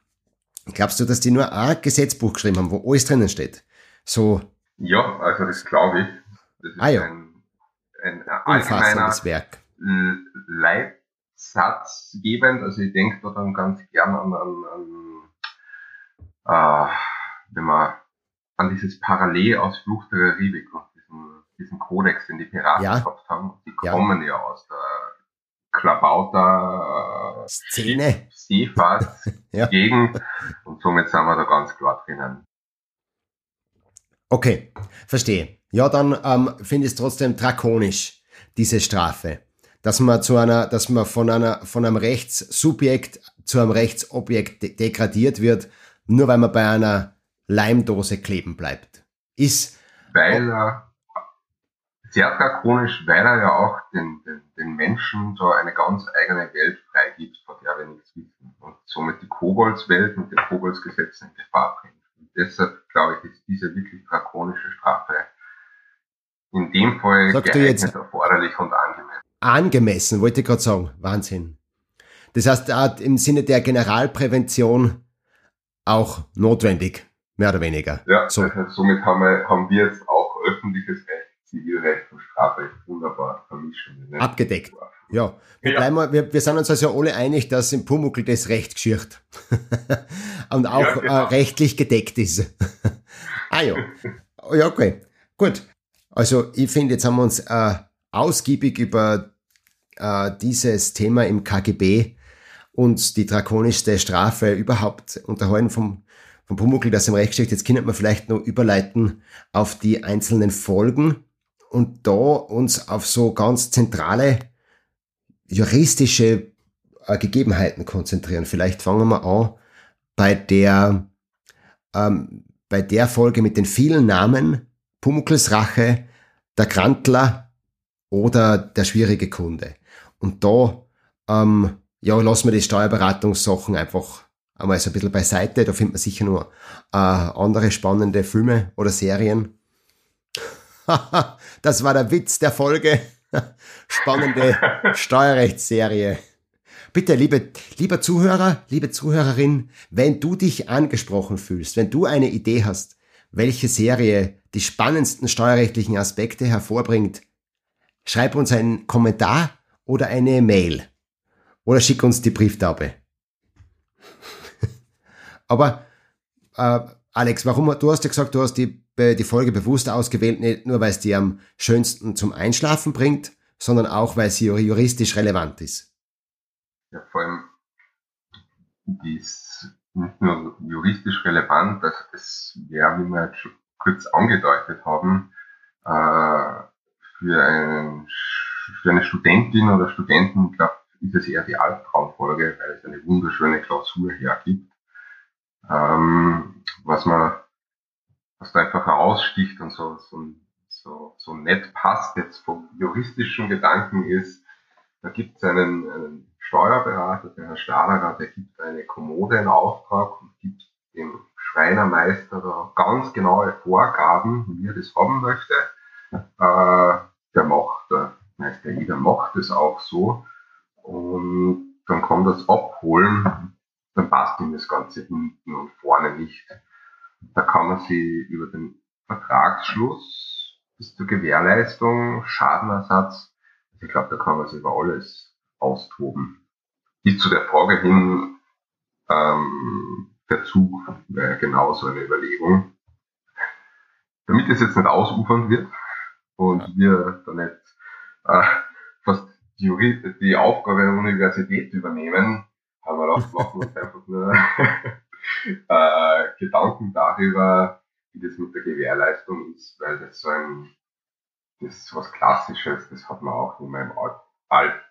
glaubst du, dass die nur ein Gesetzbuch geschrieben haben, wo alles drinnen steht? So. Ja, also das glaube ich. Das ist ah, ja. ein, ein allgemeiner Werk. Leitsatz gebend. Also ich denke da dann ganz gern an, an, an äh, wenn man an dieses Parallel aus Flucht der Karibik und diesen, diesen Kodex, den die Piraten ja. gehabt haben. Die ja. kommen ja aus der Klabauter Szene. Seefahrt ja. Gegend und somit sind wir da ganz klar drinnen. Okay, verstehe. Ja, dann ähm, finde ich es trotzdem drakonisch, diese Strafe. Dass man zu einer, dass man von einer, von einem Rechtssubjekt zu einem Rechtsobjekt de degradiert wird, nur weil man bei einer Leimdose kleben bleibt. Ist. Weil er sehr drakonisch, weil er ja auch den, den, den Menschen so eine ganz eigene Welt freigibt, vor der wir nichts wissen. Und somit die Koboldswelt mit den Koboldsgesetzen in Gefahr bringt. Und deshalb, glaube ich, ist diese wirklich drakonische Strafe in dem Fall Sagt geeignet, jetzt erforderlich und angemessen. Angemessen, wollte ich gerade sagen. Wahnsinn. Das heißt, im Sinne der Generalprävention auch notwendig. Mehr oder weniger. Ja, So. also somit haben wir, haben wir jetzt auch öffentliches Recht, Zivilrecht und Strafrecht wunderbar vermischen. Ne? Abgedeckt. Ja, wir, Ja. Bleiben, wir, wir sind uns also alle einig, dass im Pumuckl das Recht geschirrt und auch Ja, genau. äh, rechtlich gedeckt ist. ah ja. Ja, okay. Gut. Also ich finde, jetzt haben wir uns äh, ausgiebig über äh, dieses Thema im KGB und die drakonischste Strafe überhaupt unterhalten vom, vom Pumuckl, das im Recht. Jetzt können wir vielleicht noch überleiten auf die einzelnen Folgen und da uns auf so ganz zentrale juristische äh, Gegebenheiten konzentrieren. Vielleicht fangen wir an bei der, ähm, bei der Folge mit den vielen Namen Pumuckls Rache, der Grantler oder der schwierige Kunde. Und da, ähm, ja, lassen wir die Steuerberatungssachen einfach einmal so ein bisschen beiseite. Da findet man sicher nur äh, andere spannende Filme oder Serien. das war der Witz der Folge. Spannende Steuerrechtsserie. Bitte, liebe, lieber Zuhörer, liebe Zuhörerin, wenn du dich angesprochen fühlst, wenn du eine Idee hast, welche Serie die spannendsten steuerrechtlichen Aspekte hervorbringt, schreib uns einen Kommentar oder eine Mail. Oder schick uns die Brieftaube. Aber äh, Alex, warum du hast ja gesagt, du hast die, die Folge bewusst ausgewählt, nicht nur weil es die am schönsten zum Einschlafen bringt, sondern auch weil sie juristisch relevant ist. Ja, vor allem, die ist nicht nur juristisch relevant, also das wäre, wie wir jetzt schon kurz angedeutet haben, äh, für, einen, für eine Studentin oder Studenten, glaube, ist es eher die Albtraumfolge, weil es eine wunderschöne Klausur hergibt. Ähm, was man, was da einfach heraussticht und so, so, so, so nett passt jetzt vom juristischen Gedanken ist, da gibt es einen, einen Steuerberater, der Herr Stahlerer, der gibt eine Kommode in Auftrag und gibt dem Schreinermeister da ganz genaue Vorgaben, wie er das haben möchte. Äh, der macht, der Meister jeder macht es auch so und dann kann das abholen, dann passt ihm das Ganze hinten und vorne nicht. Da kann man sich über den Vertragsschluss bis zur Gewährleistung, Schadenersatz, also ich glaube, da kann man sich über alles austoben. Bis zu der Frage hin, ähm, Verzug wäre genauso eine Überlegung. Damit es jetzt nicht ausufernd wird und wir da nicht äh, fast die, die Aufgabe der Universität übernehmen, haben wir wir uns einfach nur äh, Gedanken darüber, wie das mit der Gewährleistung ist, weil das so ein, das ist was Klassisches, das hat man auch in meinem Alt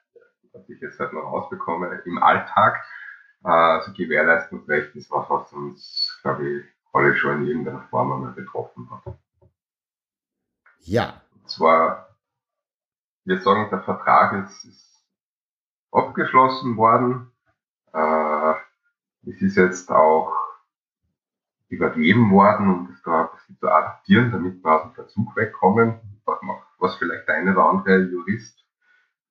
was ich jetzt halt noch rausbekomme, im Alltag. Äh, also Gewährleistungsrecht ist was, was uns, glaube ich, alle schon in irgendeiner Form einmal betroffen hat. Ja, Und zwar, wir sagen, der Vertrag ist, ist abgeschlossen worden. Äh, es ist jetzt auch übergeben worden, um das da ein bisschen zu adaptieren, damit wir aus dem Verzug wegkommen. Was vielleicht der eine oder andere Jurist,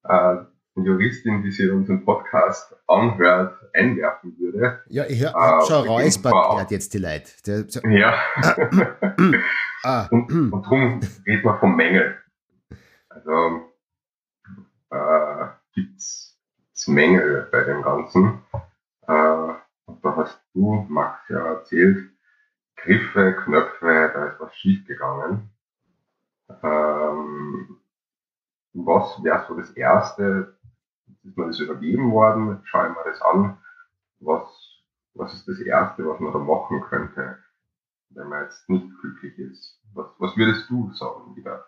äh, Juristin, die sich unseren Podcast anhört, einwerfen würde. ja, ich hab Ah, schon räuspert gehört jetzt die Leute. Der, so, Ja. ah, Und, und darum redet man vom Mängel. Also äh, gibt's Mängel bei dem Ganzen. Äh, da hast du, Max, ja erzählt, Griffe, Knöpfe, da ist was schiefgegangen. Ähm, was wäre so das Erste? Ist mir das übergeben worden? Schau ich mir das an. Was, was ist das Erste, was man da machen könnte? wenn man jetzt nicht glücklich ist. Was, was würdest du sagen wieder?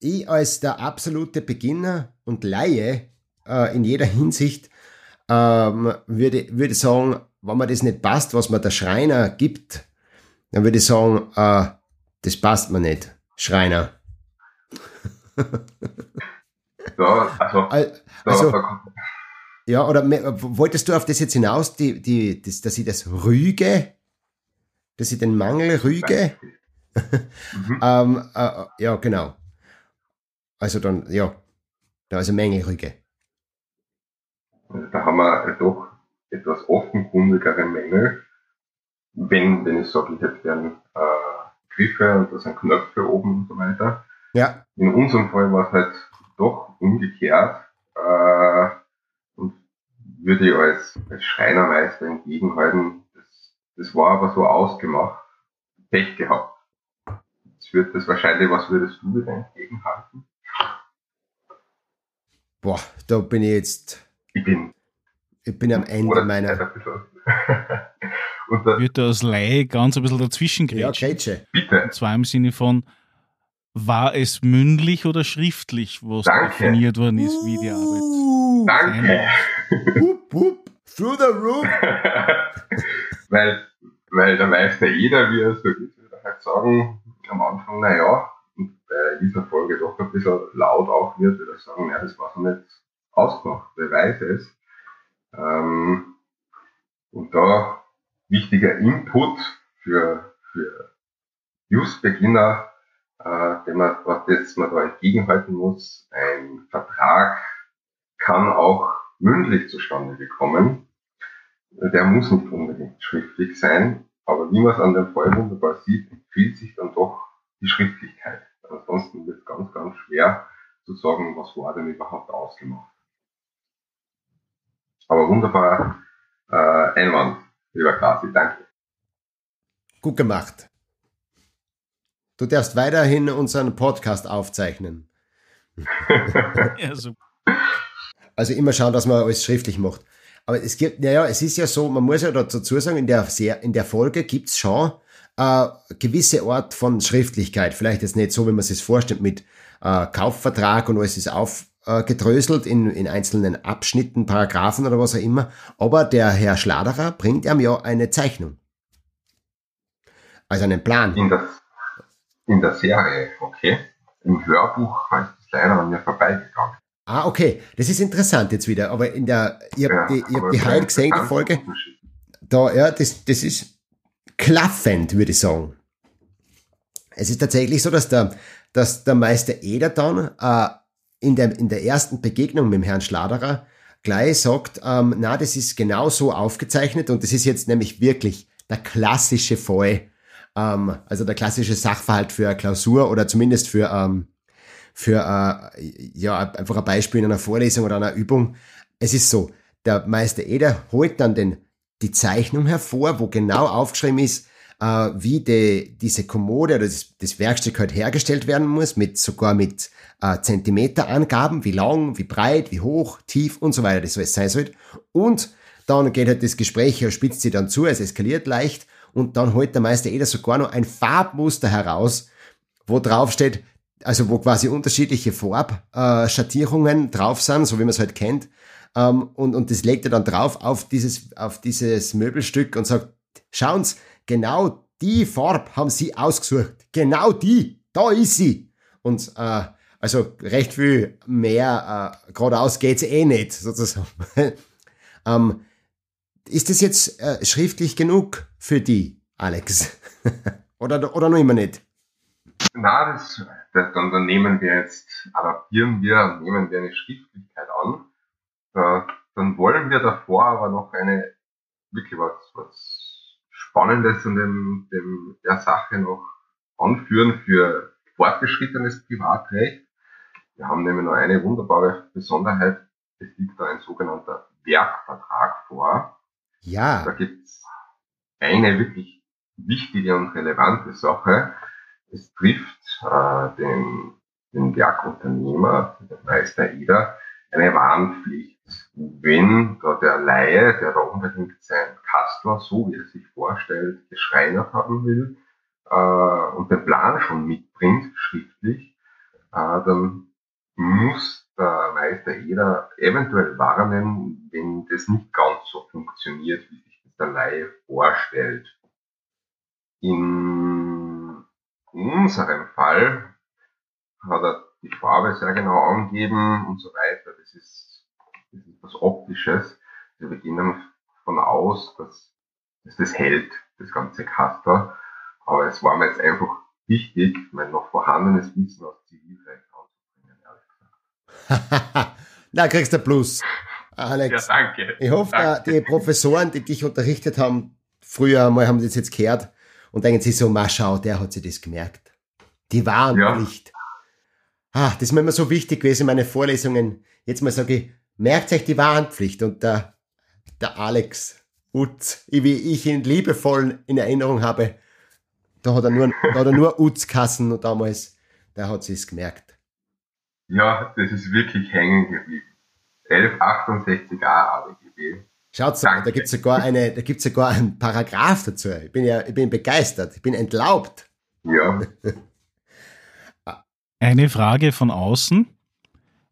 ich als der absolute Beginner und Laie äh, in jeder Hinsicht ähm, würde, würde sagen, wenn mir das nicht passt, was mir der Schreiner gibt, dann würde ich sagen, äh, das passt mir nicht, Schreiner. Ja, also, Also, ja, oder wolltest du auf das jetzt hinaus, die, die, das, dass ich das rüge, dass ich den Mangel rüge? mhm. Ähm, äh, ja, genau. Also dann, ja, da ist eine Menge Rüge. Also da haben wir doch etwas offenkundigere Mängel. wenn, wenn ich sage, ich hätte gern äh, Griffe und da sind Knöpfe oben und so weiter. Ja. In unserem Fall war es halt doch umgekehrt äh, und würde ich als, als Schreinermeister entgegenhalten. Das, das war aber so ausgemacht. Pech gehabt. Jetzt wird das wahrscheinlich, was würdest du wieder entgegenhalten? Boah, da bin ich jetzt, Ich bin ich bin am Ende oder meiner. und da, Wird da als Laie ganz ein bisschen dazwischen Ja, grätschen. Grätsche. bitte. Und zwar im Sinne von, war es mündlich oder schriftlich, was Danke. definiert worden ist, wie die Arbeit? Uh, Danke. whoop, whoop, through the roof. weil, weil der Meister jeder, wie er so ist, würde halt sagen, am Anfang, naja, und bei dieser Folge doch ein bisschen laut auch wird, würde er sagen, ja, das war so nicht ausgemacht, wer weiß es. Ähm, und da wichtiger Input für, für Just-Beginner, äh, den man, was jetzt man da entgegenhalten muss, ein Vertrag kann auch mündlich zustande gekommen. Der muss nicht unbedingt schriftlich sein, aber wie man es an dem Fall wunderbar sieht, empfiehlt sich dann doch die Schriftlichkeit. Ansonsten wird es ganz, ganz schwer zu sagen, was war denn überhaupt ausgemacht. Aber wunderbar äh, Einwand, lieber Kasi, danke. Gut gemacht. Du darfst weiterhin unseren Podcast aufzeichnen. Also, Also immer schauen, dass man alles schriftlich macht. Aber es gibt, naja, es ist ja so, man muss ja dazu sagen, in der, Ser- in der Folge gibt's schon äh, gewisse Art von Schriftlichkeit. Vielleicht jetzt nicht so, wie man sich vorstellt, mit äh, Kaufvertrag und alles ist aufgedröselt in, in einzelnen Abschnitten, Paragraphen oder was auch immer. Aber der Herr Schladerer bringt ihm ja eine Zeichnung. Also einen Plan. In der, in der Serie, okay. Im Hörbuch ist das leider an mir vorbeigegangen. Ah, okay. Das ist interessant jetzt wieder. Aber in der, ihr habt die, ihr habt die ist gesehen, die Folge. da, ja, das, das ist klaffend, würde ich sagen. Es ist tatsächlich so, dass der, dass der Meister Eder dann äh, in, der, in der ersten Begegnung mit dem Herrn Schladerer gleich sagt, ähm, na, das ist genau so aufgezeichnet und das ist jetzt nämlich wirklich der klassische Fall, ähm, also der klassische Sachverhalt für eine Klausur oder zumindest für, ähm, für äh, ja, einfach ein Beispiel in einer Vorlesung oder einer Übung. Es ist so, der Meister Eder holt dann den, die Zeichnung hervor, wo genau aufgeschrieben ist, wie die, diese Kommode oder das, das Werkstück halt hergestellt werden muss, mit sogar mit äh, Zentimeterangaben, wie lang, wie breit, wie hoch, tief und so weiter, das alles sein soll. Und dann geht halt das Gespräch, er spitzt sich dann zu, es eskaliert leicht und dann holt der Meister Eder sogar noch ein Farbmuster heraus, wo drauf steht, also wo quasi unterschiedliche Farbschattierungen drauf sind, so wie man es halt kennt. Ähm, und, und das legt er dann drauf auf dieses, auf dieses Möbelstück und sagt, schauen's, genau die Farbe haben sie ausgesucht. Genau die, da ist sie. Und äh, also recht viel mehr äh, geradeaus geht's eh nicht, sozusagen. ähm, ist das jetzt äh, schriftlich genug für die, Alex? oder, oder noch immer nicht? Na, das, das dann, dann nehmen wir jetzt, adaptieren wir nehmen wir eine Schriftlichkeit an. Da, dann wollen wir davor aber noch eine, wirklich was, was Spannendes in dem, dem, der Sache noch anführen für fortgeschrittenes Privatrecht. Wir haben nämlich noch eine wunderbare Besonderheit. Es liegt da ein sogenannter Werkvertrag vor. Da Ja, gibt's eine wirklich wichtige und relevante Sache. Es trifft äh, den, den Werkunternehmer, den Meister Eder, eine Warnpflicht. Wenn da der Laie, der da unbedingt sein Kastler, so wie er sich vorstellt, geschreinert haben will äh, und den Plan schon mitbringt, schriftlich, äh, dann muss der Meister Eder eventuell warnen, wenn das nicht ganz so funktioniert, wie sich das der Laie vorstellt. In unserem Fall hat er die Farbe sehr genau angegeben und so weiter. Das ist, das ist was Optisches. Wir beginnen von aus, dass, dass das hält, das ganze Kastel. Aber es war mir jetzt einfach wichtig, mein noch vorhandenes Wissen aus Zivilrecht anzubringen, ehrlich gesagt. Na, kriegst du Plus, Ja, Alex. danke. Ich hoffe, danke. die Professoren, die dich unterrichtet haben, früher einmal haben sie das jetzt gehört und denken sich so, mal schau, der hat sich das gemerkt. Die Warnpflicht. Ah, das ist mir immer so wichtig gewesen in meinen Vorlesungen. Jetzt mal sage ich, merkt euch die Warnpflicht und der, der Alex Utz, wie ich ihn liebevoll in Erinnerung habe, da hat er nur, da hat er nur Utz-Kassen damals, der hat sich's gemerkt. Ja, das ist wirklich hängen geblieben. 1168a ABGB. Schaut mal, da gibt's sogar eine, da gibt's sogar einen Paragraph dazu. Ich bin ja, ich bin begeistert, ich bin entlaubt. Ja. Eine Frage von außen.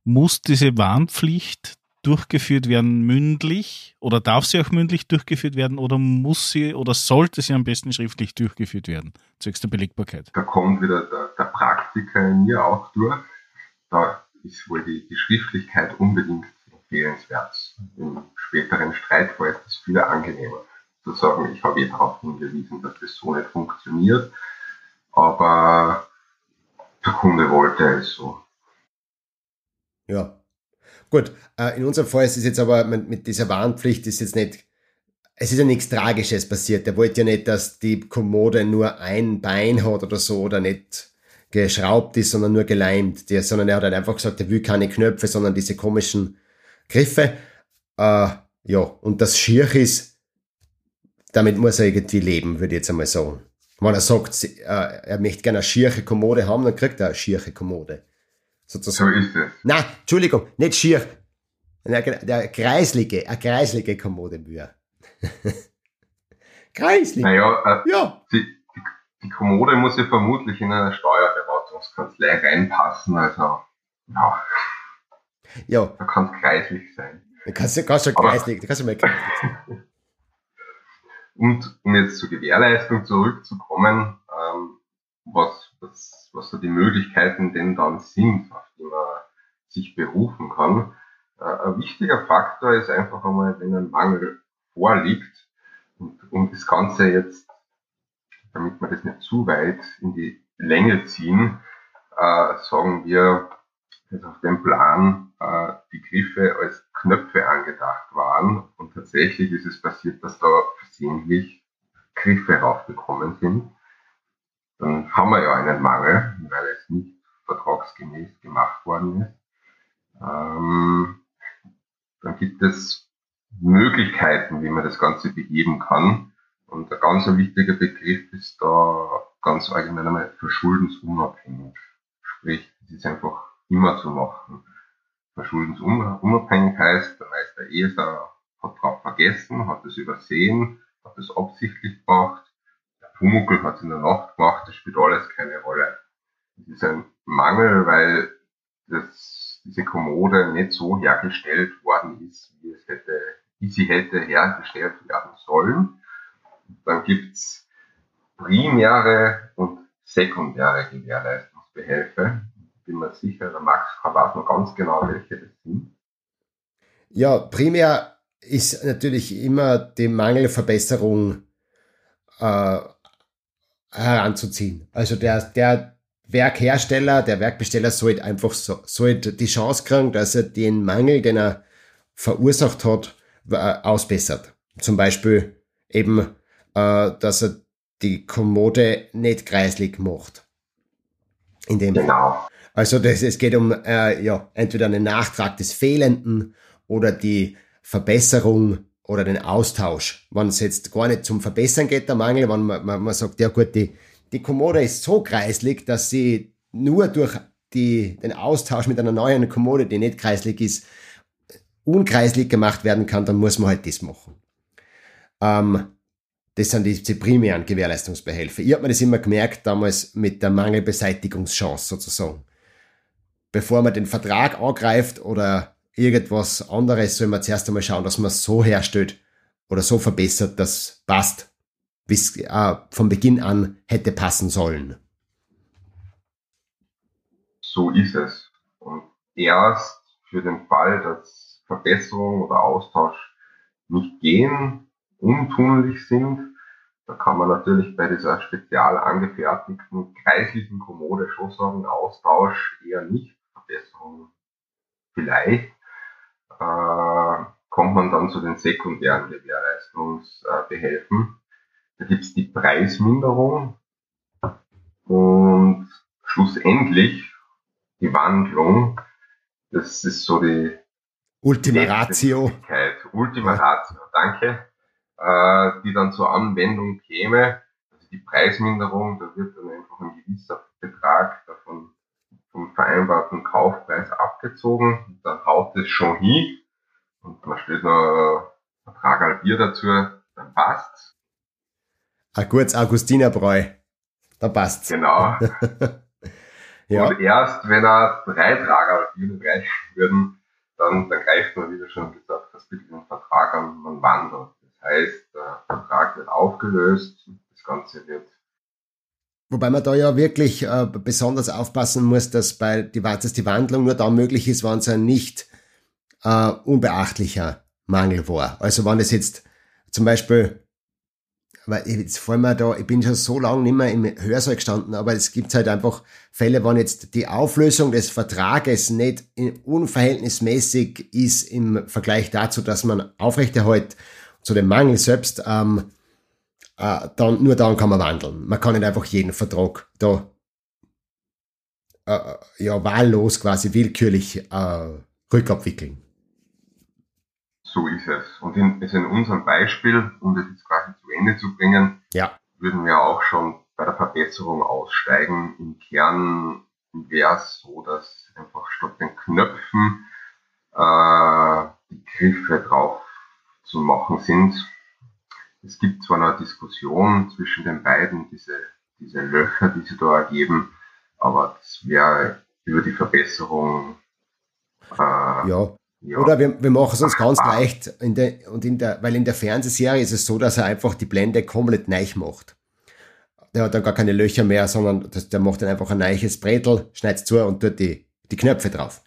Muss diese Warnpflicht durchgeführt werden mündlich oder darf sie auch mündlich durchgeführt werden oder muss sie oder sollte sie am besten schriftlich durchgeführt werden, zwecks der Belegbarkeit? Da kommt wieder der, der Praktiker in mir auch durch. Da ist wohl die, die Schriftlichkeit unbedingt empfehlenswert. Im späteren Streitfall ist es viel angenehmer zu sagen, ich habe eh darauf hingewiesen, dass das so nicht funktioniert, aber der Kunde wollte es so. Ja. Gut, äh, in unserem Fall ist es jetzt aber mit dieser Warnpflicht ist jetzt nicht, es ist ja nichts Tragisches passiert. Er wollte ja nicht, dass die Kommode nur ein Bein hat oder so oder nicht geschraubt ist, sondern nur geleimt, der, sondern er hat halt einfach gesagt, er will keine Knöpfe, sondern diese komischen Griffe. Äh, ja, und das schier ist, damit muss er irgendwie leben, würde ich jetzt einmal sagen. Wenn er sagt, äh, er möchte gerne eine schiere Kommode haben, dann kriegt er eine schiere Kommode. Sozusagen. So ist es. Nein, Entschuldigung, nicht schier. Der, kreislige, eine kreislige Kommode will Kreislig. Naja, äh, ja. Die, die, die, Kommode muss ja vermutlich in eine Steuerberatungskanzlei reinpassen, also ja. Ja. Da kann es kreislich sein. Da kannst du kannst schon kreislig, da kannst du mal kreislig sein. Und um jetzt zur Gewährleistung zurückzukommen, ähm, was, was, was so die Möglichkeiten denn dann sind, auf die man sich berufen kann. Äh, ein wichtiger Faktor ist einfach einmal, wenn ein Mangel vorliegt und um das Ganze jetzt, damit wir das nicht zu weit in die Länge ziehen, äh, sagen wir, dass auf dem Plan äh, die Griffe als Knöpfe angedacht waren und tatsächlich ist es passiert, dass da versehentlich Griffe raufgekommen sind. Dann haben wir ja einen Mangel, weil es nicht vertragsgemäß gemacht worden ist. Ähm, dann gibt es Möglichkeiten, wie man das Ganze beheben kann. Und ein ganz wichtiger Begriff ist da ganz allgemein einmal verschuldensunabhängig. Sprich, es ist einfach immer zu machen. Verschuldensunabhängig heißt, der weiß der ESA hat drauf vergessen, hat es übersehen, hat es absichtlich gemacht, Pumuckl hat es in der Nacht gemacht, das spielt alles keine Rolle. Es ist ein Mangel, weil das, diese Kommode nicht so hergestellt worden ist, wie es hätte, wie sie hätte hergestellt werden sollen. Dann gibt's primäre und sekundäre Gewährleistungsbehelfe bin mir sicher, der Max weiß noch ganz genau, welche das sind. Ja, primär ist natürlich immer die Mangelverbesserung äh, heranzuziehen. Also der, der Werkhersteller, der Werkbesteller sollte einfach so, sollte die Chance kriegen, dass er den Mangel, den er verursacht hat, äh, ausbessert. Zum Beispiel eben, äh, dass er die Kommode nicht kreislig macht. In dem genau. Also das, es geht um äh, ja, entweder einen Nachtrag des Fehlenden oder die Verbesserung oder den Austausch. Wenn es jetzt gar nicht zum Verbessern geht, der Mangel, wenn man, man, man sagt, ja gut, die, die Kommode ist so kreislig, dass sie nur durch die, den Austausch mit einer neuen Kommode, die nicht kreislig ist, unkreislig gemacht werden kann, dann muss man halt das machen. Ähm, das sind die, die primären Gewährleistungsbehelfe. Ich habe mir das immer gemerkt, damals mit der Mangelbeseitigungschance sozusagen bevor man den Vertrag angreift oder irgendwas anderes, soll man zuerst einmal schauen, dass man es so herstellt oder so verbessert, dass passt, wie es äh, von Beginn an hätte passen sollen. So ist es. Und erst für den Fall, dass Verbesserung oder Austausch nicht gehen, untunlich sind, da kann man natürlich bei dieser spezial angefertigten kreislichen Kommode schon sagen, Austausch eher nicht Verbesserung vielleicht, äh, kommt man dann zu den sekundären Gewährleistungsbehelfen. da gibt's die Preisminderung und schlussendlich die Wandlung. Das ist so die Ultima Ratio. Ultima Ratio, danke. Äh, die dann zur Anwendung käme. Also die Preisminderung, da wird dann einfach ein gewisser Betrag davon vom vereinbarten Kaufpreis abgezogen. Dann haut es schon hin und man stellt noch ein Trag Bier dazu, dann passt's. Ein gutes Augustinerbräu, da passt's. Genau. ja. Und erst wenn er drei Trager Bier reichen würden, dann, dann greift man, wie du schon gesagt hast, mit dem Vertrag an, man wandert. Das heißt, der Vertrag wird aufgelöst, das Ganze wird Wobei man da ja wirklich äh, besonders aufpassen muss, dass bei die, dass die Wandlung nur dann möglich ist, wenn es ein nicht äh, unbeachtlicher Mangel war. Also wenn es jetzt zum Beispiel, weil jetzt vor allem da, ich bin schon so lange nicht mehr im Hörsaal gestanden, aber es gibt halt einfach Fälle, wenn jetzt die Auflösung des Vertrages nicht unverhältnismäßig ist im Vergleich dazu, dass man aufrechterhält zu dem Mangel selbst, ähm, äh, dann, nur dann kann man wandeln. Man kann nicht einfach jeden Vertrag da äh, ja wahllos quasi willkürlich äh, rückabwickeln. So ist es. Und in, also in unserem Beispiel, um das jetzt quasi zu Ende zu bringen, ja. würden wir auch schon bei der Verbesserung aussteigen. Im Kern wäre es so, dass einfach statt den Knöpfen äh, die Griffe drauf zu machen sind. Es gibt zwar eine Diskussion zwischen den beiden, diese, diese Löcher, die sie da ergeben, aber das wäre über die Verbesserung äh, ja. Ja. Oder wir, wir machen es uns ganz leicht, in der, und in der, weil in der Fernsehserie ist es so, dass er einfach die Blende komplett neich macht. Der hat dann gar keine Löcher mehr, sondern das, der macht dann einfach ein neiches Bretel, schneidet zu und tut die, die Knöpfe drauf.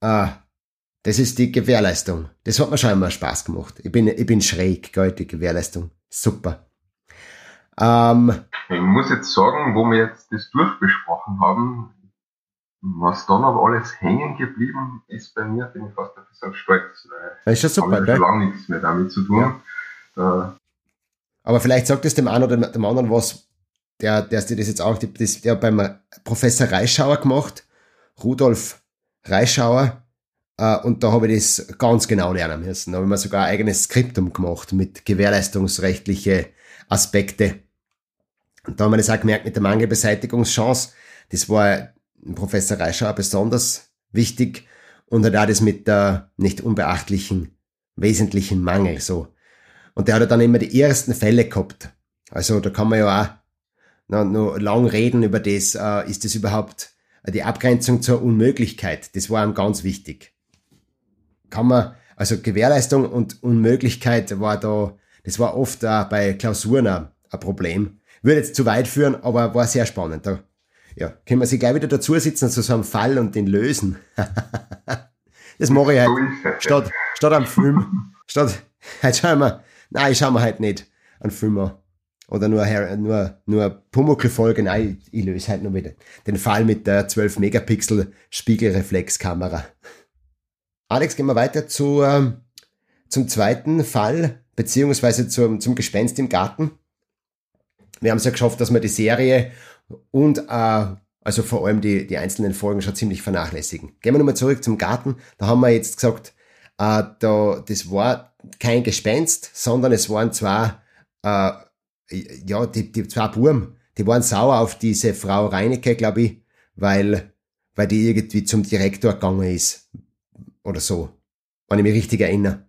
Ah, das ist die Gewährleistung. Das hat mir schon immer Spaß gemacht. Ich bin, ich bin schräg, gell, die Gewährleistung. Super. Ähm, ich muss jetzt sagen, wo wir jetzt das durchbesprochen haben, was dann aber alles hängen geblieben ist bei mir, bin ich fast ein bisschen stolz. Das ist ja super, gell? schon lange nichts mehr damit zu tun. Ja. aber vielleicht sagt es dem einen oder dem anderen was, der, der das jetzt auch, das, der beim Professor Reischauer gemacht, Rudolf Reischauer, äh, und da habe ich das ganz genau lernen müssen. Da habe ich mir sogar ein eigenes Skriptum gemacht mit gewährleistungsrechtliche Aspekte. Und da haben wir das auch gemerkt mit der Mangelbeseitigungschance. Das war Professor Reischauer besonders wichtig und hat auch das mit der nicht unbeachtlichen wesentlichen Mangel so. Und der hat dann immer die ersten Fälle gehabt. Also da kann man ja auch noch, noch lang reden über das, äh, ist das überhaupt die Abgrenzung zur Unmöglichkeit. Das war ihm ganz wichtig. Kann man, also Gewährleistung und Unmöglichkeit war da, das war oft auch bei Klausuren ein, ein Problem. Würde jetzt zu weit führen, aber war sehr spannend. Da ja, können wir sie gleich wieder dazu sitzen zu so einem Fall und den lösen. das mache ich halt. Statt, statt am Film. Statt, halt schauen wir, nein, schauen wir halt nicht einen Film an. Oder nur, nur, nur Pumuckl-Folge. Nein, ich, ich löse halt nur wieder den Fall mit der 12 Megapixel Spiegelreflexkamera. Alex, gehen wir weiter zu, ähm, zum zweiten Fall, beziehungsweise zum, zum Gespenst im Garten. Wir haben es ja geschafft, dass wir die Serie und äh, also vor allem die, die einzelnen Folgen schon ziemlich vernachlässigen. Gehen wir nochmal zurück zum Garten. Da haben wir jetzt gesagt, äh, da, das war kein Gespenst, sondern es waren zwei, äh, ja, die, die zwei Burm, die waren sauer auf diese Frau Reinecke, glaube ich, weil, weil die irgendwie zum Direktor gegangen ist. Oder so. Wenn ich mich richtig erinnere.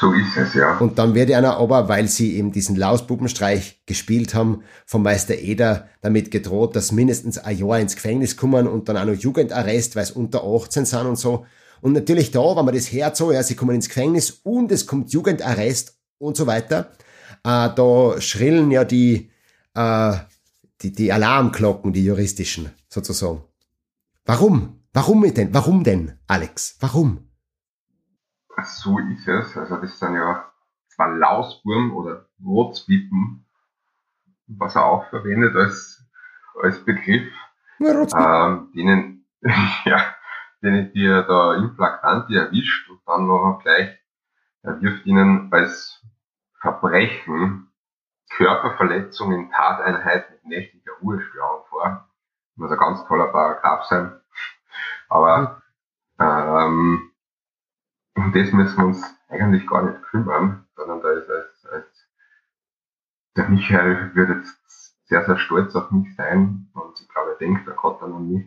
So ist es, ja. Und dann wird einer aber, weil sie eben diesen Lausbubenstreich gespielt haben, vom Meister Eder damit gedroht, dass mindestens ein Jahr ins Gefängnis kommen und dann auch noch Jugendarrest, weil es unter 18 sind und so. Und natürlich da, wenn man das hört, so, ja, sie kommen ins Gefängnis und es kommt Jugendarrest und so weiter, äh, da schrillen ja die, äh, die, die Alarmglocken, die juristischen, sozusagen. Warum? Warum denn? Warum denn, Alex? Warum? So ist es. Also das sind ja zwar Lausburm oder Rotzwippen, was er auch verwendet als, als Begriff, ähm, denen, ja, denen die er da im erwischt und dann noch gleich, er wirft ihnen als Verbrechen Körperverletzung in Tateinheit mit nächtlicher Ruhestörung vor. Muss ein ganz toller Paragraph sein. Aber ähm, um das müssen wir uns eigentlich gar nicht kümmern, sondern da ist als, als der Michael wird jetzt sehr, sehr stolz auf mich sein und ich glaube, er denkt, er kann dann an mich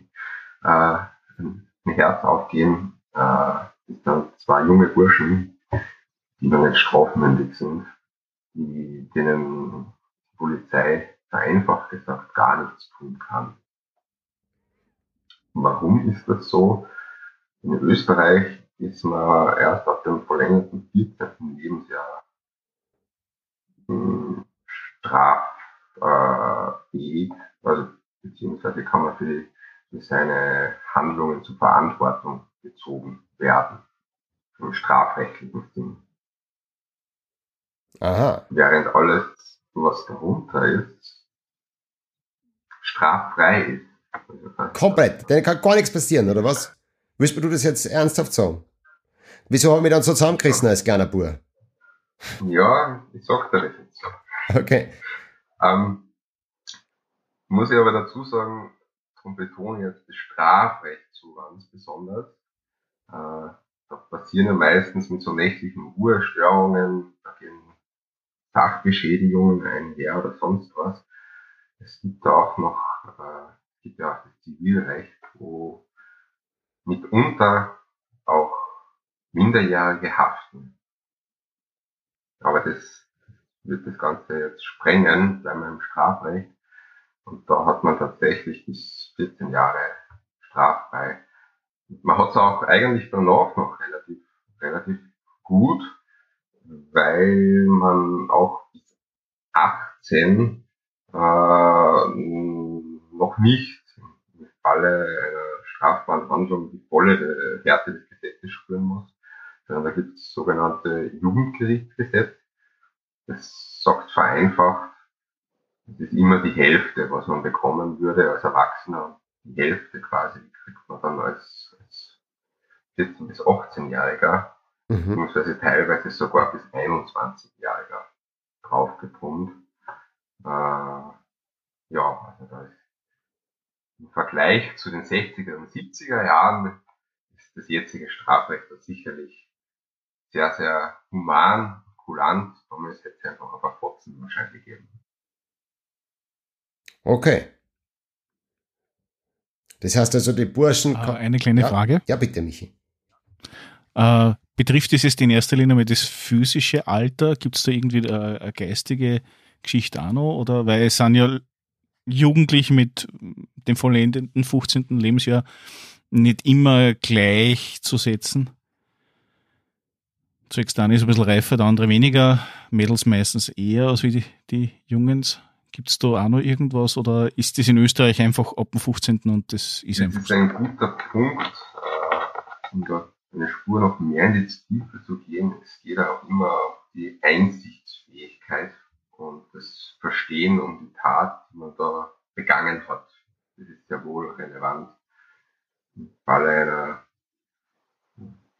äh, ein Herz aufgehen, äh, ist dann zwei junge Burschen, die noch nicht strafmündig sind, die, denen die Polizei vereinfacht gesagt gar nichts tun kann. Warum ist das so? In Österreich ist man erst ab dem verlängerten 14. Lebensjahr hm, straffähig, also beziehungsweise kann man für, für seine Handlungen zur Verantwortung gezogen werden, im strafrechtlichen Sinn. Aha. Während alles, was darunter ist, straffrei ist. Komplett. Dann kann gar nichts passieren, oder was? Willst du das jetzt ernsthaft sagen? Wieso habe ich mich dann so zusammengerissen als kleiner Bub? Ja, ich sag dir das jetzt so. Okay. Ähm, muss ich aber dazu sagen, darum betone jetzt das Strafrecht so ganz besonders. Äh, da passieren ja meistens mit so nächtlichen Ruhestörungen, da gehen Sachbeschädigungen einher oder sonst was. Es gibt da auch noch, äh, das Zivilrecht, wo mitunter auch Minderjährige haften. Aber das wird das Ganze jetzt sprengen, bleiben wir im Strafrecht. Und da hat man tatsächlich bis 14 Jahre straffrei. Man hat es auch eigentlich danach noch relativ, relativ gut, weil man auch bis 18 äh, noch nicht im Falle einer strafbaren Handlung die volle Härte des Gesetzes spüren muss, sondern da gibt es sogenannte Jugendgerichtsgesetz. Das sagt vereinfacht, es ist immer die Hälfte, was man bekommen würde als Erwachsener. Die Hälfte quasi kriegt man dann als, als 14- bis 18-Jähriger mhm. beziehungsweise teilweise sogar bis 21-Jähriger draufgepumpt. Äh, ja, also da ist im Vergleich zu den 60er und 70er Jahren ist das jetzige Strafrecht sicherlich sehr, sehr human, kulant. Damals hätte es einfach ein paar Fotzen wahrscheinlich gegeben. Okay. Das heißt also, die Burschen. Äh, eine kleine ja, Frage. Ja, bitte, Michi. Äh, betrifft es jetzt in erster Linie mal das physische Alter? Gibt es da irgendwie eine, eine, geistige Geschichte auch noch? Oder weil es sind ja Jugendliche mit dem vollendeten 15. Lebensjahr nicht immer gleichzusetzen. Der eine ist ein bisschen reifer, der andere weniger. Mädels meistens eher als wie die, die Jungens. Gibt es da auch noch irgendwas oder ist das in Österreich einfach ab dem 15. und das ist das einfach Das ist ein guter Punkt, äh, um da eine Spur noch mehr in die Tiefe zu gehen. Es geht auch immer auf die Einsichtsfähigkeit und das Verstehen um die Tat, die man da begangen hat. Das ist sehr wohl relevant. Im Falle einer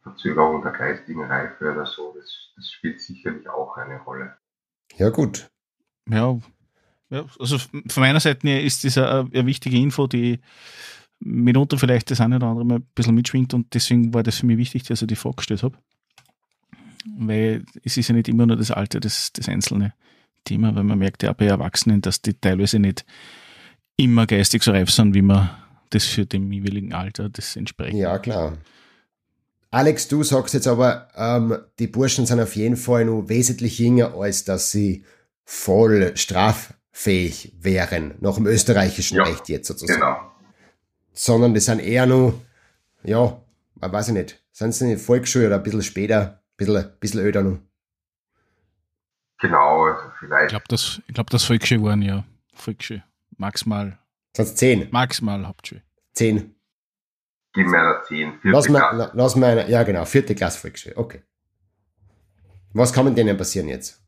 Verzögerung der geistigen Reife oder so, das, das spielt sicherlich auch eine Rolle. Ja, gut. Ja, ja, also von meiner Seite her ist das eine, eine wichtige Info, die mitunter vielleicht das eine oder andere mal ein bisschen mitschwingt und deswegen war das für mich wichtig, dass ich die Frage gestellt habe. Weil es ist ja nicht immer nur das Alte, das, das einzelne Thema, weil man merkt ja auch bei Erwachsenen, dass die teilweise nicht immer geistig so reif sind, wie man das für dem jeweiligen Alter das entspricht. Ja, klar. Alex, du sagst jetzt aber, ähm, die Burschen sind auf jeden Fall nur wesentlich jünger, als dass sie voll straffähig wären, nach dem österreichischen ja, Recht jetzt sozusagen. Genau. Sondern die sind eher nur, ja, weiß ich nicht, sind sie in der Volksschule oder ein bisschen später, ein bisschen, ein bisschen öder noch. Genau, also vielleicht. Ich glaube, das, ich glaub, das Volksschule waren ja Volksschule. Maximal. Sonst zehn. Maximal Hauptschule. Zehn. Gib mir eine zehn. Vierte lass Klasse. lass mir eine, ja genau, vierte Klasse Volksschule, okay. Was kann mit denen passieren jetzt?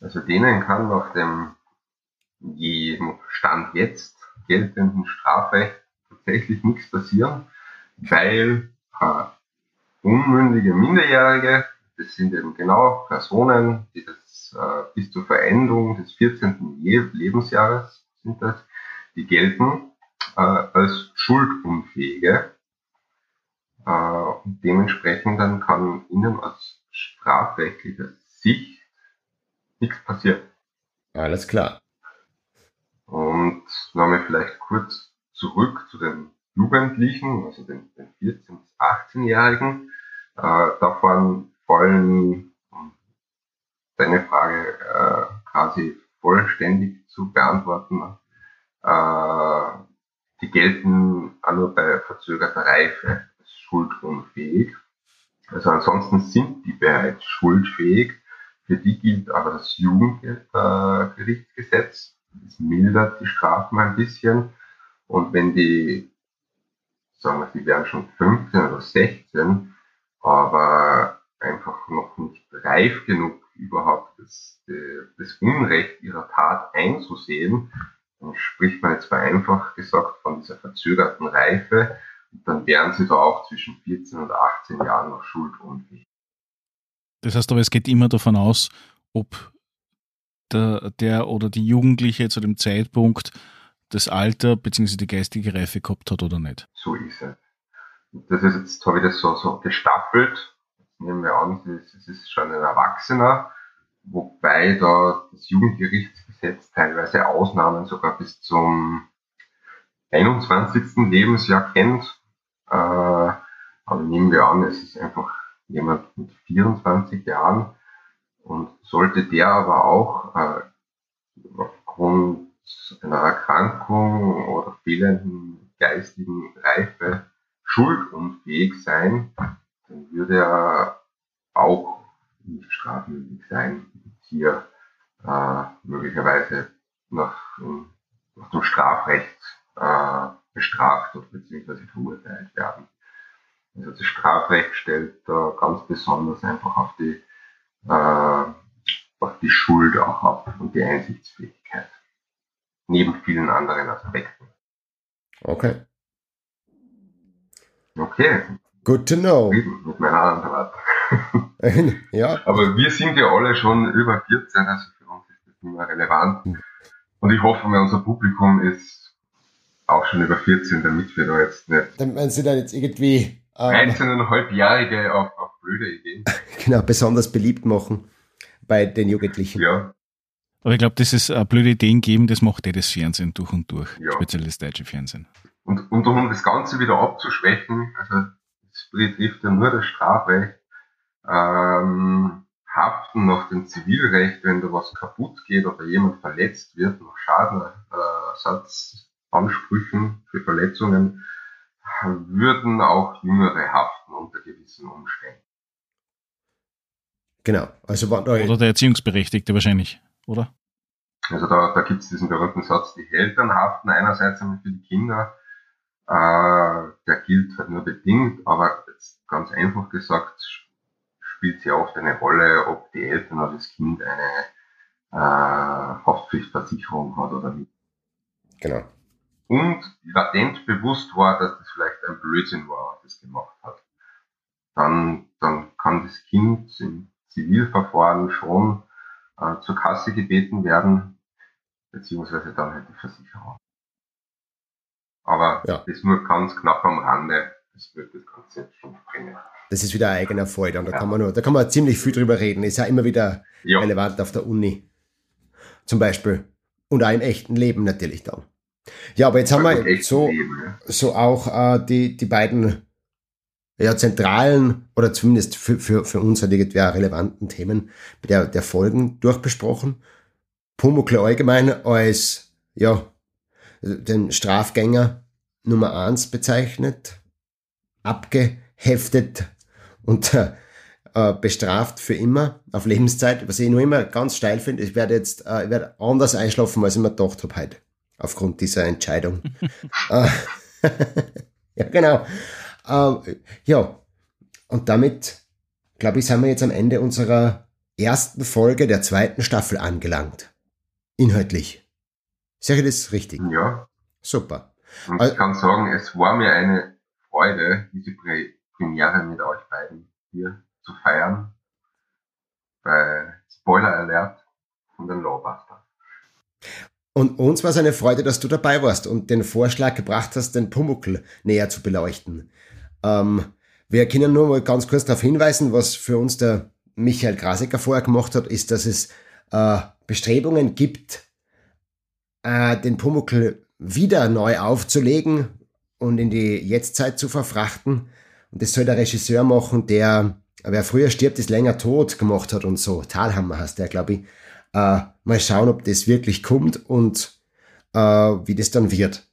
Also denen kann nach dem Stand jetzt geltenden Strafrecht tatsächlich nichts passieren, weil äh, unmündige Minderjährige, das sind eben genau Personen, die das des, äh, bis zur Veränderung des 14. Lebensjahres sind das, die gelten äh, als schuldunfähige. Äh, und dementsprechend dann kann ihnen aus strafrechtlicher Sicht nichts passieren. Alles klar. Und nochmal vielleicht kurz zurück zu den Jugendlichen, also den, den 14- bis 18-Jährigen. Äh, davon fallen, deine Frage äh, quasi vollständig zu beantworten, äh, die gelten auch nur bei verzögerter Reife als schuldunfähig. Also ansonsten sind die bereits schuldfähig. Für die gilt aber das Jugendgerichtsgesetz. Das mildert die Strafen ein bisschen. Und wenn die, sagen wir, sie wären schon 15 oder 16, aber einfach noch nicht reif genug, überhaupt das, das Unrecht ihrer Tat einzusehen, dann spricht man jetzt vereinfacht gesagt von dieser verzögerten Reife. Und dann wären sie da auch zwischen 14 und 18 Jahren noch schuldunfähig. Das heißt aber, es geht immer davon aus, ob der, der oder die Jugendliche zu dem Zeitpunkt das Alter bzw. die geistige Reife gehabt hat oder nicht. So ist es. Das ist jetzt, habe ich das so, so gestaffelt. Nehmen wir an, es ist schon ein Erwachsener, wobei da das Jugendgerichtsgesetz teilweise Ausnahmen sogar bis zum 21. Lebensjahr kennt. Äh, aber nehmen wir an, es ist einfach jemand mit 24 Jahren und sollte der aber auch äh, aufgrund einer Erkrankung oder fehlenden geistigen Reife schuldunfähig sein, dann würde er auch nicht strafmündig sein, hier äh, möglicherweise nach, nach dem Strafrecht äh, bestraft oder beziehungsweise verurteilt werden. Also das Strafrecht stellt da ganz besonders einfach auf die, äh, auf die Schuld auch ab und die Einsichtsfähigkeit. Neben vielen anderen Aspekten. Okay. Okay. Good to know. Mit meiner Antwort. ja. Aber wir sind ja alle schon über 14, also für uns ist das nicht mehr relevant. Und ich hoffe, unser Publikum ist auch schon über 14, damit wir da jetzt nicht. Dann werden sie dann jetzt irgendwie. Ähm, 13,5-Jährige auf, auf blöde Ideen. genau, besonders beliebt machen bei den Jugendlichen. Ja. Aber ich glaube, das ist äh, blöde Ideen geben, das macht eh das Fernsehen durch und durch. Ja. Speziell das deutsche Fernsehen. Und, und um das Ganze wieder abzuschwächen, also betrifft ja nur das Strafrecht, ähm, haften nach dem Zivilrecht, wenn da was kaputt geht oder jemand verletzt wird, nach Schadenersatzansprüchen für Verletzungen, würden auch Jüngere haften unter gewissen Umständen. Genau. Also oder der Erziehungsberechtigte wahrscheinlich, oder? Also da, da gibt es diesen berühmten Satz, die Eltern haften einerseits einmal für die Kinder, äh, der gilt halt nur bedingt, aber ganz einfach gesagt spielt ja oft eine Rolle, ob die Eltern oder das Kind eine äh, Haftpflichtversicherung hat oder nicht. Genau. Und latent bewusst war, dass das vielleicht ein Blödsinn war, was es gemacht hat. Dann, dann kann das Kind im Zivilverfahren schon äh, zur Kasse gebeten werden, beziehungsweise dann halt die Versicherung. Aber Ja. das nur ganz knapp am Rande, das wird das Konzept schon bringen. Das ist wieder ein eigener Fall. Und da Ja. kann man nur, da kann man ziemlich viel drüber reden. Ist ja immer wieder Ja, relevant auf der Uni. Zum Beispiel. Und auch im echten Leben natürlich dann. Ja, aber jetzt haben wir so, Leben, ja. so auch äh, die, die beiden ja, zentralen oder zumindest für, für, für uns halt irgendwie relevanten Themen der, der Folgen durchbesprochen. Pumuckl allgemein als ja, den Strafgänger Nummer eins bezeichnet, abgeheftet und äh, äh, bestraft für immer auf Lebenszeit, was ich nur immer ganz steil finde. Ich werde jetzt äh, ich werde anders einschlafen, als ich mir gedacht habe heute, aufgrund dieser Entscheidung. äh, ja, genau. Äh, ja, und damit, glaube ich, sind wir jetzt am Ende unserer ersten Folge der zweiten Staffel angelangt. Inhaltlich. Sage ich das richtig? ja. Super. Und Also- ich kann sagen, es war mir eine Freude, diese Pre Premiere mit euch beiden hier zu feiern. Weil Spoiler Alert von den Lawbuster. Und uns war es eine Freude, dass du dabei warst und den Vorschlag gebracht hast, den Pumuckl näher zu beleuchten. Ähm, wir können nur mal ganz kurz darauf hinweisen, was für uns der Michael Grasecker vorher gemacht hat, ist, dass es äh, Bestrebungen gibt, äh, den Pumuckl wieder neu aufzulegen und in die Jetztzeit zu verfrachten. Und das soll der Regisseur machen, der, wer früher stirbt, ist länger tot gemacht hat und so. Talhammer heißt der, glaube ich. Äh, mal schauen, ob das wirklich kommt und äh, wie das dann wird.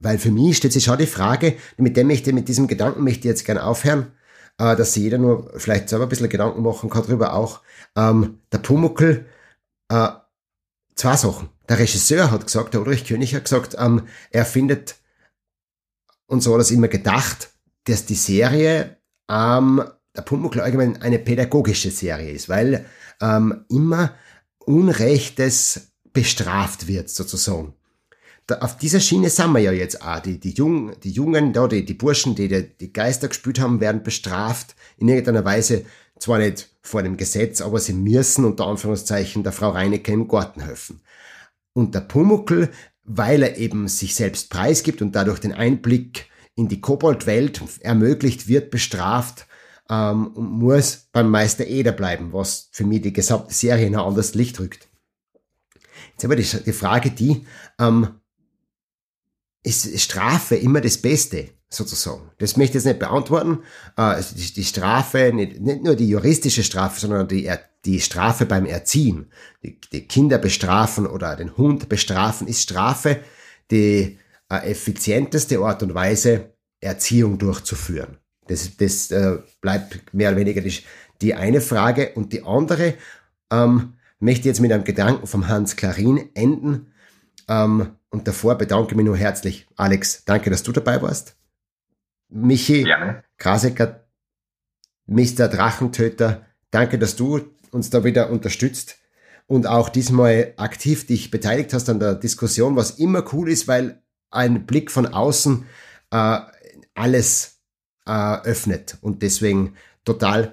Weil für mich stellt sich schon die Frage, mit dem möchte, mit diesem Gedanken möchte ich jetzt gerne aufhören, äh, dass sich jeder nur vielleicht selber ein bisschen Gedanken machen kann darüber auch. Ähm, der Pumuckl, äh, zwei Sachen. Der Regisseur hat gesagt, der Ulrich König hat gesagt, ähm, er findet, und so hat er es immer gedacht, dass die Serie, ähm, der Pumuckl allgemein eine pädagogische Serie ist, weil ähm, immer Unrechtes bestraft wird, sozusagen. Da, auf dieser Schiene sind wir ja jetzt auch. Die, die, Jung, die Jungen, da, die, die Burschen, die, die die Geister gespielt haben, werden bestraft. In irgendeiner Weise, zwar nicht vor dem Gesetz, aber sie müssen unter Anführungszeichen der Frau Reinecke im Garten helfen. Und der Pumuckl, weil er eben sich selbst preisgibt und dadurch den Einblick in die Koboldwelt ermöglicht, wird bestraft ähm, und muss beim Meister Eder bleiben, was für mich die gesamte Serie in ein anderes Licht rückt. Jetzt aber die, Frage die, ähm, ist Strafe immer das Beste, sozusagen? Das möchte ich jetzt nicht beantworten. Äh, die, die Strafe, nicht, nicht nur die juristische Strafe, sondern die, die Strafe beim Erziehen. Die, die Kinder bestrafen oder den Hund bestrafen ist Strafe die äh, effizienteste Art und Weise, Erziehung durchzuführen. Das, das äh, bleibt mehr oder weniger die, die eine Frage. Und die andere ähm, möchte jetzt mit einem Gedanken vom Hans Klarin enden. Ähm, und davor bedanke ich mich nur herzlich. Alex, danke, dass du dabei warst. Michi, Gerne. Krasecker, Mr. Drachentöter, danke, dass du uns da wieder unterstützt und auch diesmal aktiv dich beteiligt hast an der Diskussion, was immer cool ist, weil ein Blick von außen äh, alles äh, öffnet und deswegen total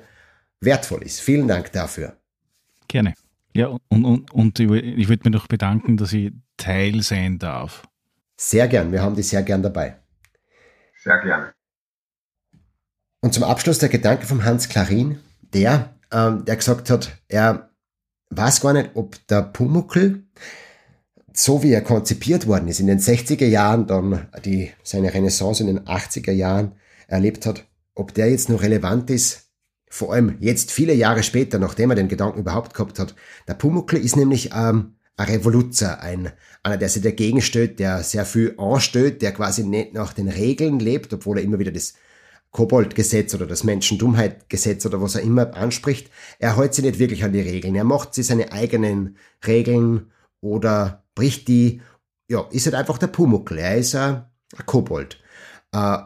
wertvoll ist. Vielen Dank dafür. Gerne. Ja, und, und, und ich würde mich noch bedanken, dass ich Teil sein darf. Sehr gern, wir haben dich sehr gern dabei. Sehr gerne. Und zum Abschluss der Gedanke vom Hans Klarin, der, ähm, der gesagt hat, er weiß gar nicht, ob der Pumuckl, so wie er konzipiert worden ist, in den 60er Jahren, dann die, seine Renaissance in den 80er Jahren erlebt hat, ob der jetzt noch relevant ist, vor allem jetzt viele Jahre später, nachdem er den Gedanken überhaupt gehabt hat. Der Pumuckl ist nämlich ähm, ein Revoluzer, ein, einer, der sich dagegen stößt, der sehr viel anstößt, der quasi nicht nach den Regeln lebt, obwohl er immer wieder das Koboldgesetz oder das Menschendummheitgesetz oder was er immer anspricht. Er hält sich nicht wirklich an die Regeln. Er macht sich seine eigenen Regeln oder bricht die. Ja, ist halt einfach der Pumuckl. Er ist ein, ein Kobold. Äh,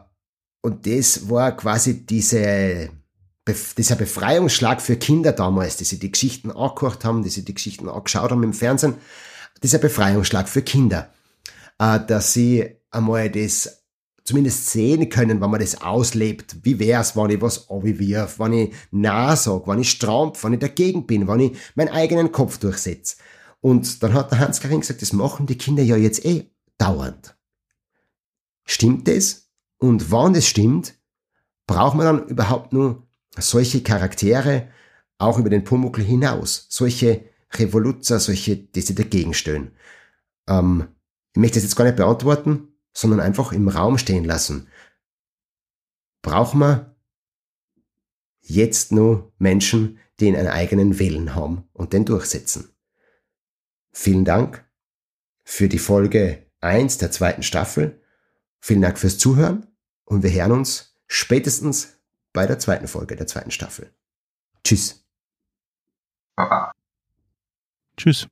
und das war quasi diese dieser Befreiungsschlag für Kinder damals, die sich die Geschichten angehört haben, die sich die Geschichten angeschaut haben im Fernsehen, dieser Befreiungsschlag für Kinder, äh, dass sie einmal das zumindest sehen können, wenn man das auslebt. Wie wär's, wenn ich was abwirf, wenn ich nah sag, wenn ich strampf, wenn ich dagegen bin, wenn ich meinen eigenen Kopf durchsetze. Und dann hat der Hans Karin gesagt, das machen die Kinder ja jetzt eh dauernd. Stimmt das? Und wann das stimmt, braucht man dann überhaupt nur solche Charaktere auch über den Pumuckl hinaus, solche Revoluzer, solche, die sich dagegen stellen. Ähm, ich möchte das jetzt gar nicht beantworten, sondern einfach im Raum stehen lassen. Brauchen wir jetzt nur Menschen, die einen eigenen Willen haben und den durchsetzen? Vielen Dank für die Folge 1 der zweiten Staffel. Vielen Dank fürs Zuhören und wir hören uns spätestens bei der zweiten Folge der zweiten Staffel. Tschüss. Baba. Tschüss.